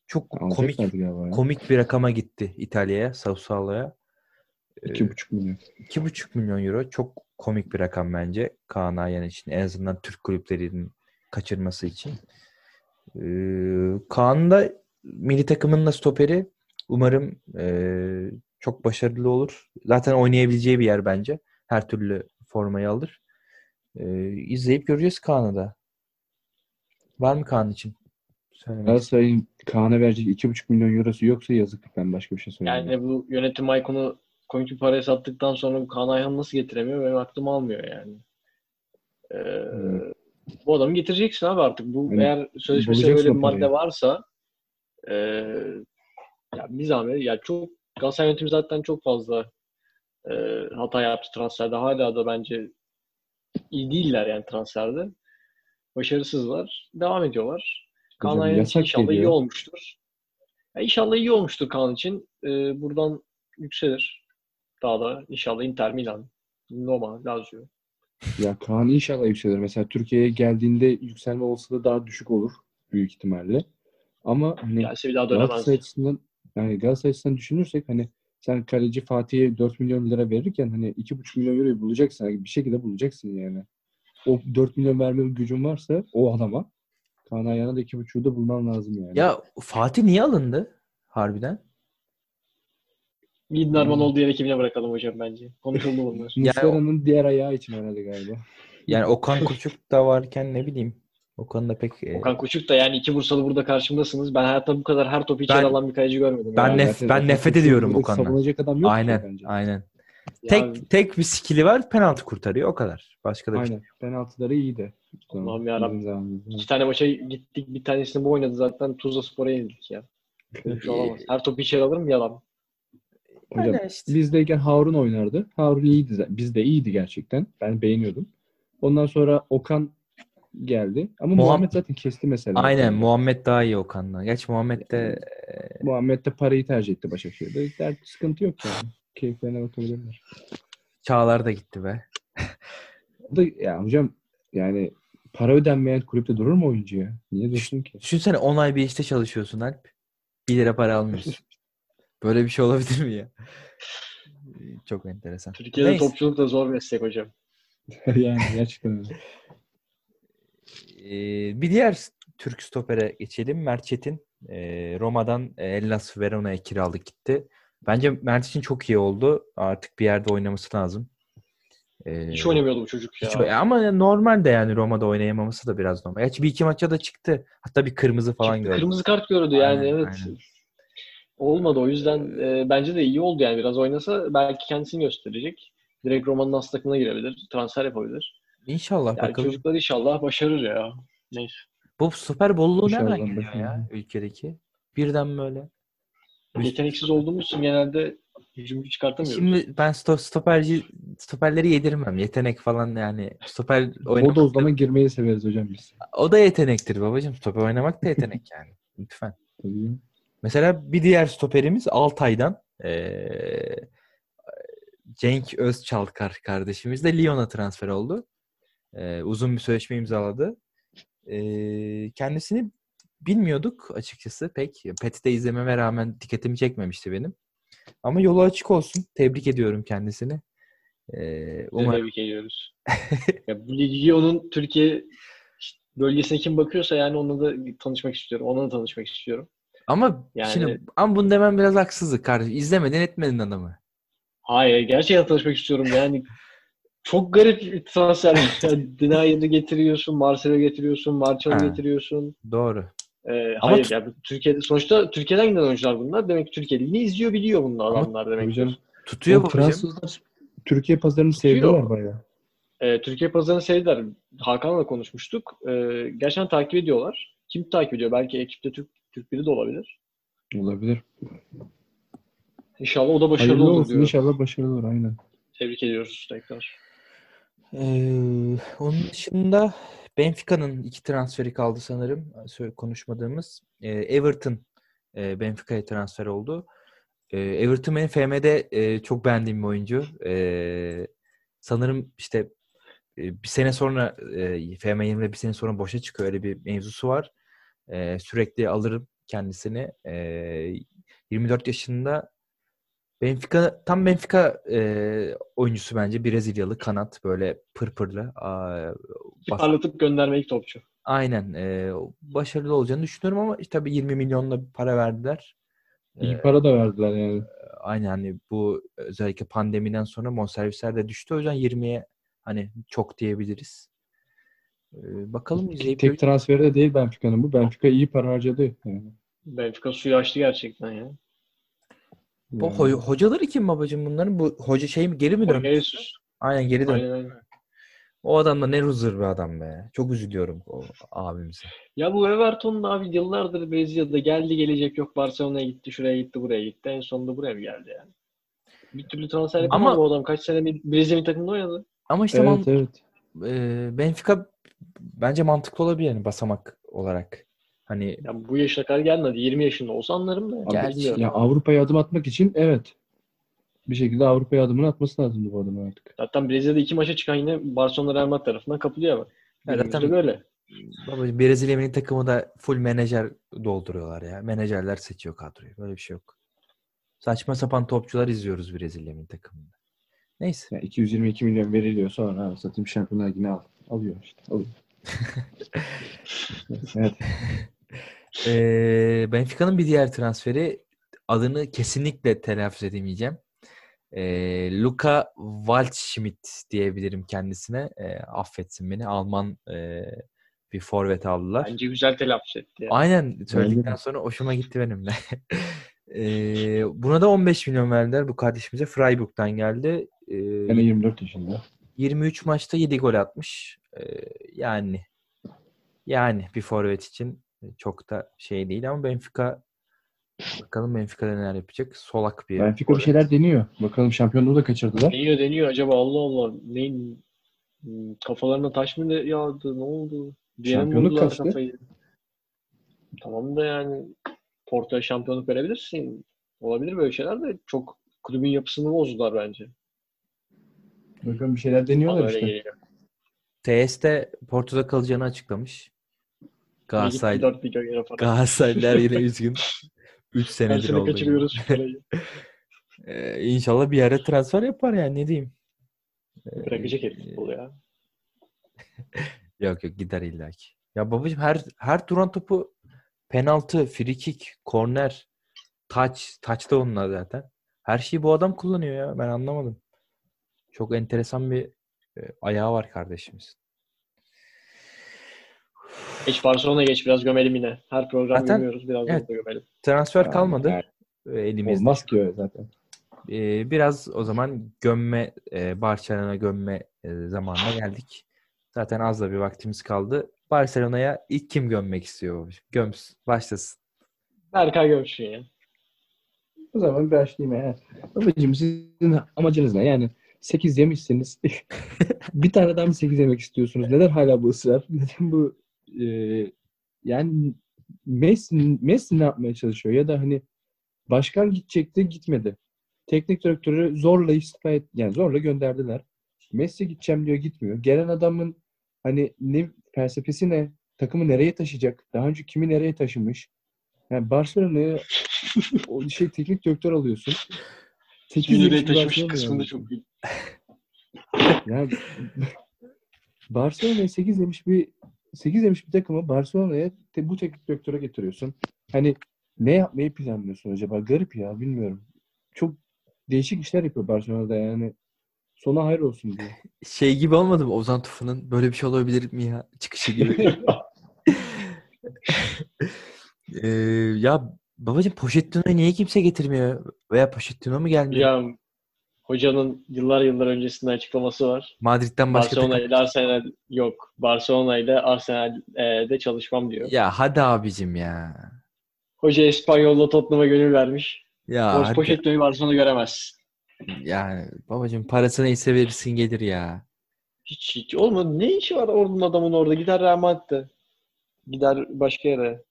A: Çok komik
C: galiba ya.
A: komik bir rakama gitti İtalya'ya, Sassuolo'ya.
C: İki buçuk milyon.
A: 2,5 milyon euro çok komik bir rakam bence Kaan Ayhan için. En azından Türk kulüplerinin kaçırması için. Ee, Kaan da milli takımın da stoperi. Umarım ee, çok başarılı olur. Zaten oynayabileceği bir yer bence. Her türlü formayı alır. Ee, izleyip göreceğiz Kaan'ı da. Var mı Kaan için?
C: Galatasaray'ın Kaan'a verecek iki buçuk milyon eurosu yoksa yazık. Ben başka bir şey söyleyeyim.
B: Yani bu yönetim Aykon'u komik bir paraya sattıktan sonra bu Kaan Ayhan'ı nasıl getiremiyor benim aklım almıyor yani. Ee,
C: Evet.
B: Bu adamı getireceksin abi artık. Bu
C: Yani
B: eğer sözleşmesinde
C: bulacaksın
B: böyle bir
C: parayı.
B: madde varsa e, ya bir zahmet ya çok Galatasaray yönetimi zaten çok fazla e, hata yaptı transferde. Hala da bence iyi değiller yani transferde. Başarısızlar. Devam ediyorlar. Kaan için inşallah iyi
C: geliyor.
B: olmuştur. Ya inşallah iyi olmuştur Kaan için. E, buradan yükselir. Daha da inşallah Inter Milan, Roma, Lazio.
C: Ya Kaan inşallah yükselir. Mesela Türkiye'ye geldiğinde yükselme olasılığı daha düşük olur büyük ihtimalle. Ama hani
B: Gelse bir daha dönemez.
C: Galatasaray açısından yani Galatasaray açısından düşünürsek hani sen kaleci Fatih'e 4 milyon lira verirken hani 2,5 milyon euroyu bulacaksın. Yani bir şekilde bulacaksın yani. O 4 milyon verme gücün varsa o adama Kaan Ayhan'a da 2,5'u da bulman lazım yani.
A: Ya Fatih niye alındı harbiden?
B: Gidin
C: Hmm.
B: olduğu yere kimine bırakalım hocam bence. Konuşuldu bunlar. (laughs)
C: Muslera'nın diğer ayağı için herhalde galiba.
A: Yani Okan Koçuk da varken ne bileyim. Okan da pek e,
B: Okan Koçuk da yani iki Bursalı burada karşımdasınız. Ben hayatta bu kadar her topu içeri
A: Ben-
B: alan bir kaleci görmedim.
A: Ben
B: yani.
A: nef- ben
C: Okan
A: nefret ediyorum Okan'dan.
C: Savunacak adam yok
A: aynen
C: bence.
A: aynen.
B: Ya
A: Tek tek bir skill'i var penaltı kurtarıyor o kadar. Başka da bir şey.
C: Aynen. Penaltıları iyiydi.
B: Allah'ım yarabbim.
C: Bizim zamanımızda.
B: iki tane maça gittik. Bir tanesini bu oynadı zaten. Tuzla Spor'a yenildik ya. Şey olamaz. Her topu içeri alır mı yalan?
C: Hocam
A: Öyle işte.
C: bizdeyken Harun oynardı. Harun iyiydi. Bizde iyiydi gerçekten. Ben beğeniyordum. Ondan sonra Okan geldi. Ama
A: Muham-
C: Muhammed zaten kesti mesela.
A: Aynen Muhammed daha iyi Okan'dan. Geç Muhammed de
C: Muhammed de parayı tercih etti Başakşehir'de. Dert, sıkıntı yok yani. Keyiflerine bakabilirler.
A: Çağlar da gitti be. (laughs)
C: O da ya hocam yani para ödenmeyen kulüpte durur mu oyuncu ya? Niye dursun ki?
A: Düşünsene 10 ay bir işte çalışıyorsun Alp. 1 lira para almıyorsun. (laughs) Böyle bir şey olabilir mi ya? Çok enteresan.
B: Türkiye'de
A: Neyse.
B: topçuluk da zor meslek hocam. (laughs)
C: yani gerçekten öyle.
A: Ee, bir diğer Türk stopere geçelim. Mert Çetin. Ee, Roma'dan Hellas Verona'ya kiralık gitti. Bence Mert için çok iyi oldu. Artık bir yerde oynaması lazım.
B: Ee, hiç oynamıyordu bu çocuk ya. Hiç,
A: ama normal de yani Roma'da oynayamaması da biraz normal. Gerçi bir iki maça da çıktı. Hatta bir kırmızı falan
B: gördü. Kırmızı kart gördü yani aynen, evet. Aynen. Olmadı o yüzden e, bence de iyi oldu yani biraz oynasa belki kendisini gösterecek. Direkt Roma'nın as takımına girebilir. Transfer yapabilir.
A: İnşallah
B: yani bakalım. Çocuklar inşallah başarır ya. Neyse.
A: Bu süper bolluğu nereden geliyor ya ülkedeki? Birden böyle.
B: Yeteneksiz olduğumuz için genelde hücumcu çıkartamıyoruz.
A: Şimdi ben stop, stoperci stoperleri yedirmem. Yetenek falan yani. Stoper
C: oynamak. O da o zaman girmeyi severiz hocam biz.
A: O da yetenektir babacığım. Stoper oynamak da yetenek (laughs) yani. Lütfen. Tabii. Mesela bir diğer stoperimiz Altay'dan ee, Cenk Özçalkar kardeşimiz de Lyon'a transfer oldu. Ee, uzun bir sözleşme imzaladı. Ee, kendisini bilmiyorduk açıkçası pek. Pet'te izlememe rağmen dikkatimi çekmemişti benim. Ama yolu açık olsun. Tebrik ediyorum kendisini.
B: Ee, umarım... Tebrik ediyoruz. ya, bu ligi onun Türkiye bölgesine kim bakıyorsa yani onunla da tanışmak istiyorum. Onunla da tanışmak istiyorum.
A: Ama yani... şimdi ama bunu demem biraz haksızlık kardeşim. İzlemedin etmedin adamı.
B: Hayır gerçekten tanışmak istiyorum yani. Çok garip transfer. (laughs) Dinayer'i getiriyorsun, Marcelo getiriyorsun, Marcelo getiriyorsun.
A: Doğru.
B: Ee, Ama hayır yani Türkiye'de sonuçta Türkiye'den giden oyuncular bunlar. Demek ki Türkiye'de ne izliyor biliyor bunlar adamlar demek ki.
A: Tutuyor bu
C: Fransızlar Türkiye pazarını sevdiler bayağı.
B: Ee, Türkiye pazarını sevdiler. Hakan'la konuşmuştuk. Ee, gerçekten takip ediyorlar. Kim takip ediyor? Belki ekipte Türk Türk biri de olabilir.
C: Olabilir.
B: İnşallah o da başarılı Hayırlı olur olsun, diyor.
C: İnşallah başarılı olur aynen.
B: Tebrik ediyoruz tekrar.
A: Ee, onun dışında Benfica'nın iki transferi kaldı sanırım konuşmadığımız. Ee, Everton e, Benfica'ya transfer oldu. Ee, Everton benim FM'de e, çok beğendiğim bir oyuncu. Ee, sanırım işte e, bir sene sonra e, FM 20'de bir sene sonra boşa çıkıyor. Öyle bir mevzusu var. E, sürekli alırım kendisini. E, 24 yaşında Benfica tam Benfica e, oyuncusu bence Brezilyalı kanat böyle pırpırlı.
B: Parlatıp gönderme ilk topçu.
A: Aynen. E, başarılı olacağını düşünüyorum ama işte tabii 20 milyonla para verdiler.
C: İyi e, para da verdiler yani.
A: Aynen hani bu özellikle pandemiden sonra bonservisler de düştü. O yüzden 20'ye hani çok diyebiliriz. Ee, bakalım
C: izleyip Tek transferi de değil Benfica'nın bu. Benfica iyi para harcadı. Yani.
B: Benfica suyu açtı gerçekten ya.
A: Bu ho- hocaları kim babacığım bunların? Bu hoca şey mi geri mi döndü? Aynen geri döndü. Aynen, aynen. O adam da ne huzur bir adam be. Çok üzülüyorum o abimize.
B: Ya bu Everton da abi yıllardır Brezilya'da geldi gelecek yok Barcelona'ya gitti, şuraya gitti, buraya gitti. En sonunda buraya mı geldi yani? Bir türlü transfer yapamadı Ama, o adam. Kaç sene Brezilya takımında oynadı.
A: Ama işte evet, man- evet. E, Benfica bence mantıklı olabilir yani basamak olarak. Hani
B: ya bu yaşına kadar gelmedi. 20 yaşında olsa anlarım da.
C: Gerçi, ya Avrupa'ya adım atmak için evet. Bir şekilde Avrupa'ya adımını atması lazımdı bu adamın artık.
B: Zaten Brezilya'da iki maça çıkan yine Barcelona Real Madrid tarafından kapılıyor bak.
A: Ya zaten böyle. Baba Brezilya milli takımı da full menajer dolduruyorlar ya. Menajerler seçiyor kadroyu. Böyle bir şey yok. Saçma sapan topçular izliyoruz Brezilya milli takımında. Neyse.
C: Ya 222 milyon veriliyor sonra satayım şampiyonlar yine al. Alıyor işte. Alıyor. (laughs)
A: evet. Ee, Benfica'nın bir diğer transferi adını kesinlikle telaffuz edemeyeceğim. Ee, Luka Waldschmidt diyebilirim kendisine. Ee, affetsin beni. Alman e, bir forvet aldılar.
B: Bence güzel telaffuz etti.
A: Yani. Aynen. Söyledikten sonra hoşuma gitti benim de. (laughs) ee, buna da 15 milyon verdiler bu kardeşimize. Freiburg'dan geldi.
C: Ee, yani 24 yaşında.
A: 23 maçta 7 gol atmış. Ee, yani yani bir forvet için çok da şey değil ama Benfica bakalım Benfica'da neler yapacak. Solak bir
C: Benfica bir şeyler deniyor. Bakalım şampiyonluğu da kaçırdılar.
B: Deniyor deniyor. Acaba Allah Allah neyin kafalarına taş mı yağdı? Ne oldu?
C: Diğer Şampiyonluk kaçtı.
B: Kafayı? Tamam da yani Porto'ya şampiyonluk verebilirsin. Olabilir böyle şeyler de çok kulübün yapısını bozdular bence.
C: Bakalım bir şeyler deniyorlar işte. Geliyor.
A: TS'de Porto'da kalacağını açıklamış. Galatasaray, Galatasaraylılar yine (laughs) üzgün. 3 senedir oldu. kaçırıyoruz (laughs) ee, İnşallah bir yere transfer yapar yani ne diyeyim.
B: Bırakacak herif futbolu ya. (laughs)
A: Yok yok gider illaki. Ya babacığım her her duran topu penaltı, free kick, korner, taç, taç da onlar zaten. Her şeyi bu adam kullanıyor ya. Ben anlamadım. Çok enteresan bir e, ayağı var kardeşimiz.
B: Geç Barcelona'ya geç biraz gömelim yine. Her program
A: Zaten-
B: gömüyoruz biraz
A: evet.
B: da gömelim.
A: Transfer
C: Yani-
A: kalmadı
C: yani
A: e, elimizde.
C: Olmaz ki öyle zaten.
A: E, biraz o zaman gömme, e, Barcelona gömme e, zamanına geldik. Zaten az da bir vaktimiz kaldı. Barcelona'ya ilk kim gömmek istiyor? Gömsün. Başlasın.
B: Berkay gömsün ya.
C: O zaman başlayayım ya. Babacığım sizin amacınız ne? Yani 8 yemişsiniz. (laughs) bir tane daha mı 8 yemek istiyorsunuz? Neden hala bu ısrar? Neden bu e, yani Messi, Messi ne yapmaya çalışıyor? Ya da hani başkan gidecekti gitmedi. Teknik direktörü zorla istifa et, yani zorla gönderdiler. Messi gideceğim diyor gitmiyor. Gelen adamın hani ne felsefesi ne? Takımı nereye taşıyacak? Daha önce kimi nereye taşımış? Yani Barcelona'ya o şey teknik direktör alıyorsun.
B: Kimi nereye taşımış
C: Barcelona
B: kısmında
C: alıyorsun.
B: çok iyi. (laughs)
C: Yani Barcelona'ya 8 yemiş bir 8 yemiş bir takımı Barcelona'ya te- bu teknik direktöre getiriyorsun. Hani ne yapmayı planlıyorsun acaba? Garip ya bilmiyorum. Çok değişik işler yapıyor Barcelona'da yani. Sona hayır olsun diye. (laughs)
A: Şey gibi olmadı mı Ozan Tufan'ın böyle bir şey olabilir mi ya çıkışı gibi. (laughs) Ee, ya babacığım Pochettino'yu niye kimse getirmiyor? Veya Pochettino mu gelmiyor?
B: Ya hocanın yıllar yıllar öncesinde açıklaması var.
A: Madrid'den başka
B: Barcelona ile Arsenal yok. Barcelona ile Arsenal'de çalışmam diyor.
A: Ya hadi abicim ya.
B: Hoca İspanyol'la Tottenham'a gönül vermiş.
A: Ya
B: Boş
A: hadi.
B: Pochettino'yu Barcelona göremez.
A: Yani babacığım parası neyse verirsin gelir ya.
B: Hiç hiç olmadı. Ne işi var onun adamın orada? Gider Real Madrid'de. Gider başka yere.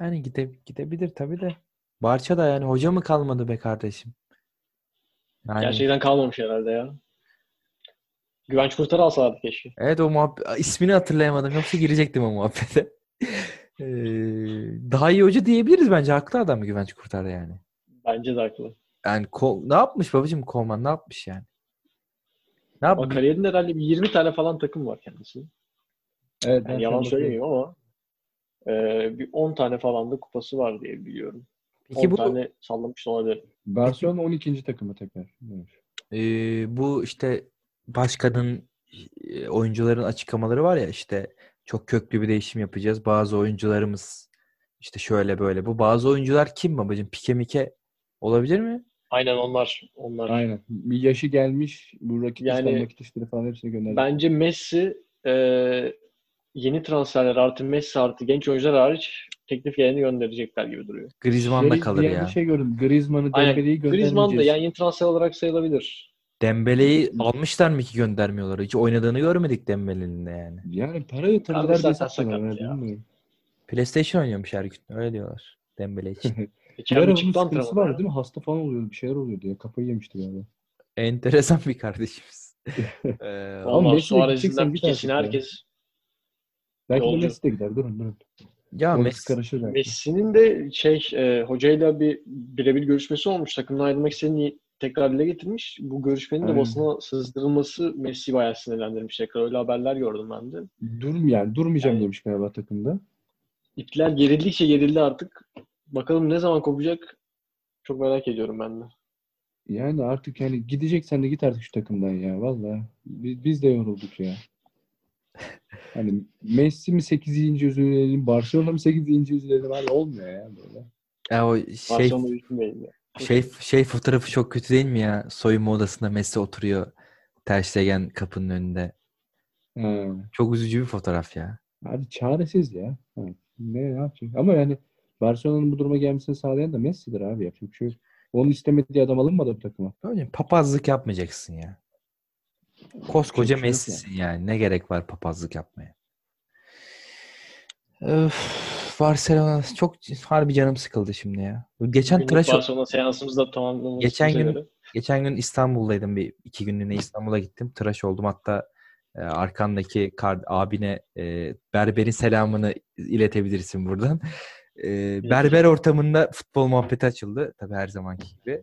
A: Yani gide, gidebilir tabii de. Barça da yani hoca mı kalmadı be kardeşim? Yani
B: Gerçekten kalmamış herhalde ya. Güvenç Kurtar'ı alsalardı keşke.
A: evet o muhabbet ismini hatırlayamadım yoksa girecektim o muhabbete. (laughs) Ee, daha iyi hoca diyebiliriz bence. Haklı adam Güvenç Kurtar yani.
B: Bence de haklı.
A: Yani Ko- ne yapmış babacığım Koman ne yapmış yani? Ne
B: Ama
A: yapmış?
B: kariyerinde herhalde bir 20 tane falan takım var kendisinin.
C: Evet,
B: Yani yalan söylemiyorum ama e, bir 10 tane falan da kupası var diye biliyorum.
A: Peki
B: 10
A: bu
B: tane sallamış da olabilir.
C: Barcelona 12. takımı tekrar. Evet.
A: Ee, bu işte başkanın e, oyuncuların açıklamaları var ya işte çok köklü bir değişim yapacağız. Bazı oyuncularımız işte şöyle böyle. Bu bazı oyuncular kim babacığım? Pike Mike olabilir mi?
B: Aynen onlar. onlar.
C: Aynen. Bir yaşı gelmiş. Bu rakip
B: Yani-
C: işleri falan hepsini gönderdi.
B: Bence Messi e, yeni transferler artı Messi artı genç oyuncular hariç teklif geleni gönderecekler gibi duruyor.
A: Griezmann da kalır ya.
C: bir şey gördüm. Griezmann'ı. Dembele'yi
B: Griezmann da
C: göndermeyeceğiz.
B: yani yeni transfer olarak sayılabilir.
A: Dembele'yi almışlar mı ki göndermiyorlar? Hiç oynadığını görmedik Dembele'nin de yani.
C: Yani para yatırdılar diye satıyorlar. bilmiyorum.
A: PlayStation oynuyormuş her gün. Öyle diyorlar. Dembele (laughs) için.
B: Geçen
C: Bir ara
B: bir
C: bunun sıkıntısı vardı değil mi? Hasta falan oluyordu. Bir şeyler oluyordu ya. Kafayı yemişti galiba.
A: Enteresan bir kardeşimiz. (laughs) Ee,
C: Ama
B: Suarez'inden
C: artık ya.
B: herkes.
C: Belki de Messi de gider. Durun durun.
A: Ya Messi.
B: Messi'nin de şey e, hocayla bir birebir görüşmesi olmuş. Takımdan ayrılmak istediğini tekrar dile getirmiş. Bu görüşmenin de basına sızdırılması Messi'yi bayağı sinirlendirmiş. Tekrar öyle haberler gördüm ben de.
C: Dur, yani durmayacağım
B: Yani-
C: demiş galiba takımda.
B: İpler gerildikçe gerildi artık. Bakalım ne zaman kopacak? Çok merak ediyorum ben de.
C: Yani artık yani gideceksen de git artık şu takımdan ya. Vallahi biz, biz de yorulduk ya. Hani Messi mi 8. üzülelim, Barcelona mı 8. üzülelim abi olmuyor ya böyle.
A: ya o şey şey şey fotoğrafı çok kötü değil mi ya? Soyunma odasında Messi oturuyor. Ter Stegen kapının önünde.
C: Ha.
A: Çok üzücü bir fotoğraf ya.
C: Abi çaresiz ya. Ha, Ne, yapacak? Ama yani Barcelona'nın bu duruma gelmesini sağlayan da Messi'dir abi. Yapacak bir şey yok. Onun istemediği adam alınmadı bu takıma.
A: Böyle papazlık yapmayacaksın ya. Koskoca Messi'sin yani. Ne gerek var papazlık yapmaya? Öf, Barcelona çok harbi canım sıkıldı şimdi ya. Geçen
B: Bugünlük
A: tıraş
B: Barcelona seansımızı da tamamlamışız.
A: Geçen gün-
B: göre.
A: geçen gün İstanbul'daydım bir iki günlüğüne İstanbul'a gittim. Tıraş oldum hatta e, arkandaki kar- abine e, berberin selamını iletebilirsin buradan. E, berber ortamında futbol muhabbeti açıldı tabii her zamanki gibi.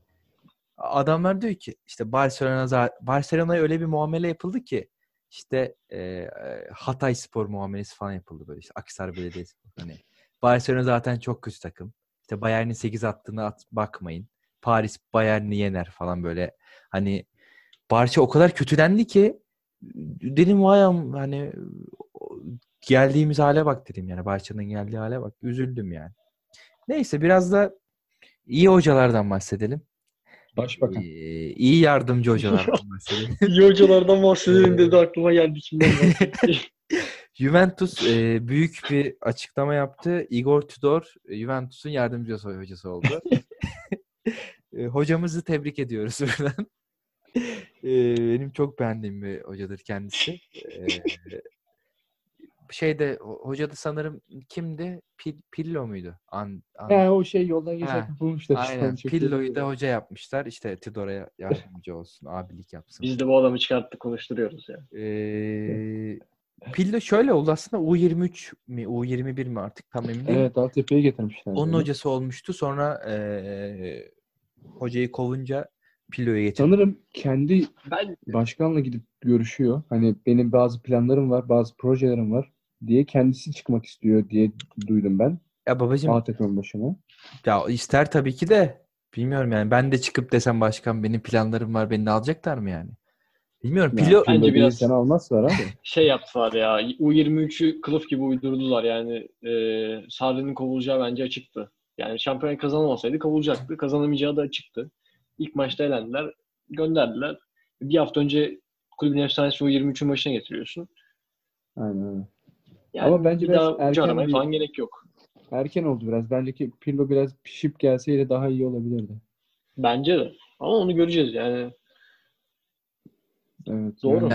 A: Adamlar diyor ki işte Barcelona Barcelona'ya öyle bir muamele yapıldı ki işte e, Hatay Spor muamelesi falan yapıldı böyle işte Akhisar Belediyespor. Hani Barcelona zaten çok kötü takım. İşte Bayern'in 8 attığını at, bakmayın. Paris Bayern'i yener falan böyle. Hani Barça o kadar kötülendi ki dedim vay am hani geldiğimiz hale bak dedim yani Barça'nın geldiği hale bak. Üzüldüm yani. Neyse biraz da iyi hocalardan bahsedelim.
C: Başbakan.
A: Ee, iyi yardımcı hocalardan (laughs) bahsedelim.
B: İyi hocalardan bahsedelim dedi aklıma geldi kimden. (laughs)
A: Juventus e, büyük bir açıklama yaptı. Igor Tudor e, Juventus'un yardımcı hocası oldu. (laughs) e, hocamızı tebrik ediyoruz buradan. E, benim çok beğendiğim bir hocadır kendisi. E, şeyde hoca da sanırım kimdi? Pil, Pillo muydu? An, an,
C: He, o şey yoldan geçerken bulmuşlar.
A: aynen. Pillo'yu da hoca yapmışlar. İşte Tudor'a yardımcı olsun, abilik yapsın.
B: Biz de bu adamı çıkarttık konuşturuyoruz ya.
A: Ee, Pillo şöyle oldu aslında U23 mi U21 mi artık tam emin değilim.
C: Evet Altepe'ye getirmişler.
A: Onun
C: bunu.
A: hocası olmuştu. Sonra ee, hocayı kovunca Pillo'ya getirdi.
C: Sanırım kendi
B: Ben
C: başkanla gidip görüşüyor. Hani benim bazı planlarım var, bazı projelerim var diye kendisi çıkmak istiyor diye duydum ben.
A: Ya babacığım
C: A takımın başına.
A: ya ister tabii ki de bilmiyorum yani ben de çıkıp desem başkan benim planlarım var beni de alacaklar mı yani? Bilmiyorum.
C: Yani
A: Pillo
B: Bence biraz-
C: Seni almazlar abi. (laughs)
B: şey yaptılar ya. U23'ü kılıf gibi uydurdular yani. E, Sarri'nin kovulacağı bence açıktı. Yani şampiyonayı kazanamasaydı kovulacaktı. Kazanamayacağı da açıktı. İlk maçta elendiler. Gönderdiler. Bir hafta önce kulübün efsanesi U23'ün başına getiriyorsun.
C: Aynen öyle.
B: Yani
C: Ama bence
B: bir
C: biraz
B: daha
C: erken
B: aramaya
C: bir-
B: falan gerek yok.
C: Erken oldu biraz. Bence ki Pirlo biraz pişip gelseydi daha iyi olabilirdi.
B: Bence de. Ama onu göreceğiz yani.
C: Evet.
B: Doğru.
C: yani-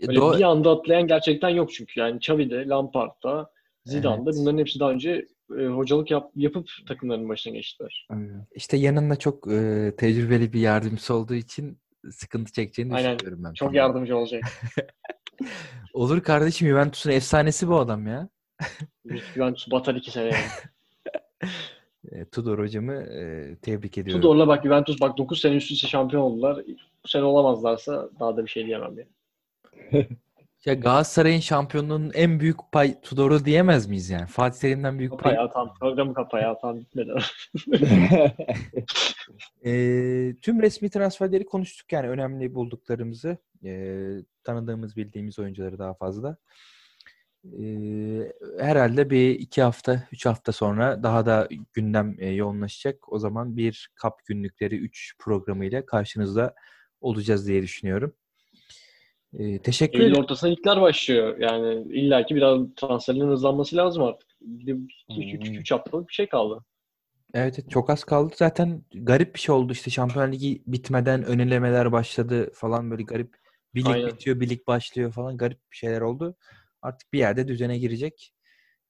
A: Ya,
B: Öyle
A: do-
B: bir anda atlayan gerçekten yok çünkü. Yani Xavi'de, Lampard'da, Zidane'da
A: Evet.
B: bunların hepsi daha önce e, hocalık yap, yapıp takımların başına geçtiler.
C: Aynen.
A: işte yanında çok e, tecrübeli bir yardımcısı olduğu için sıkıntı çekeceğini
B: Aynen.
A: düşünüyorum ben.
B: Çok yardımcı olacak. (laughs)
A: Olur kardeşim Juventus'un efsanesi bu adam ya.
B: Juventus batar iki sene yani. (laughs)
A: E, Tudor hocamı e, tebrik ediyorum.
B: Tudor'la bak Juventus bak 9 sene üst üste şampiyon oldular. Bu sene olamazlarsa daha da bir şey diyemem ya. (laughs)
A: Ya Galatasaray'ın şampiyonluğunun en büyük pay Tudor'u diyemez miyiz yani? Fatih Terim'den büyük pay.
B: Kapaya tam. Programı kapaya tam bitmedi.
A: E, tüm resmi transferleri konuştuk yani önemli bulduklarımızı. E, tanıdığımız, bildiğimiz oyuncuları daha fazla. E, herhalde bir iki hafta, üç hafta sonra daha da gündem e, yoğunlaşacak. O zaman bir kap günlükleri 3 programıyla karşınızda olacağız diye düşünüyorum. E, teşekkür ederim.
B: ortasına ligler başlıyor. Yani illaki biraz transferlerin hızlanması lazım artık. 2-3 haftalık bir şey kaldı.
A: Evet, çok az kaldı. Zaten garip bir şey oldu işte Şampiyon Ligi bitmeden önelemeler başladı falan böyle garip. Bir lig
B: Aynen.
A: bitiyor, bir lig başlıyor falan garip bir şeyler oldu. Artık bir yerde düzene girecek.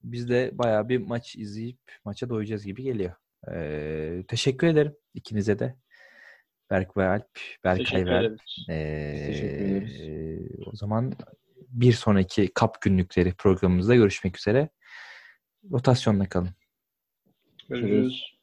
A: Biz de bayağı bir maç izleyip maça doyacağız gibi geliyor. Ee, teşekkür ederim ikinize de. Berk ve Alp, Berkay ve Alp. Ee,
C: Teşekkür ederiz.
A: o zaman bir sonraki kap günlükleri programımızda görüşmek üzere. Rotasyonla kalın.
B: Görüşürüz.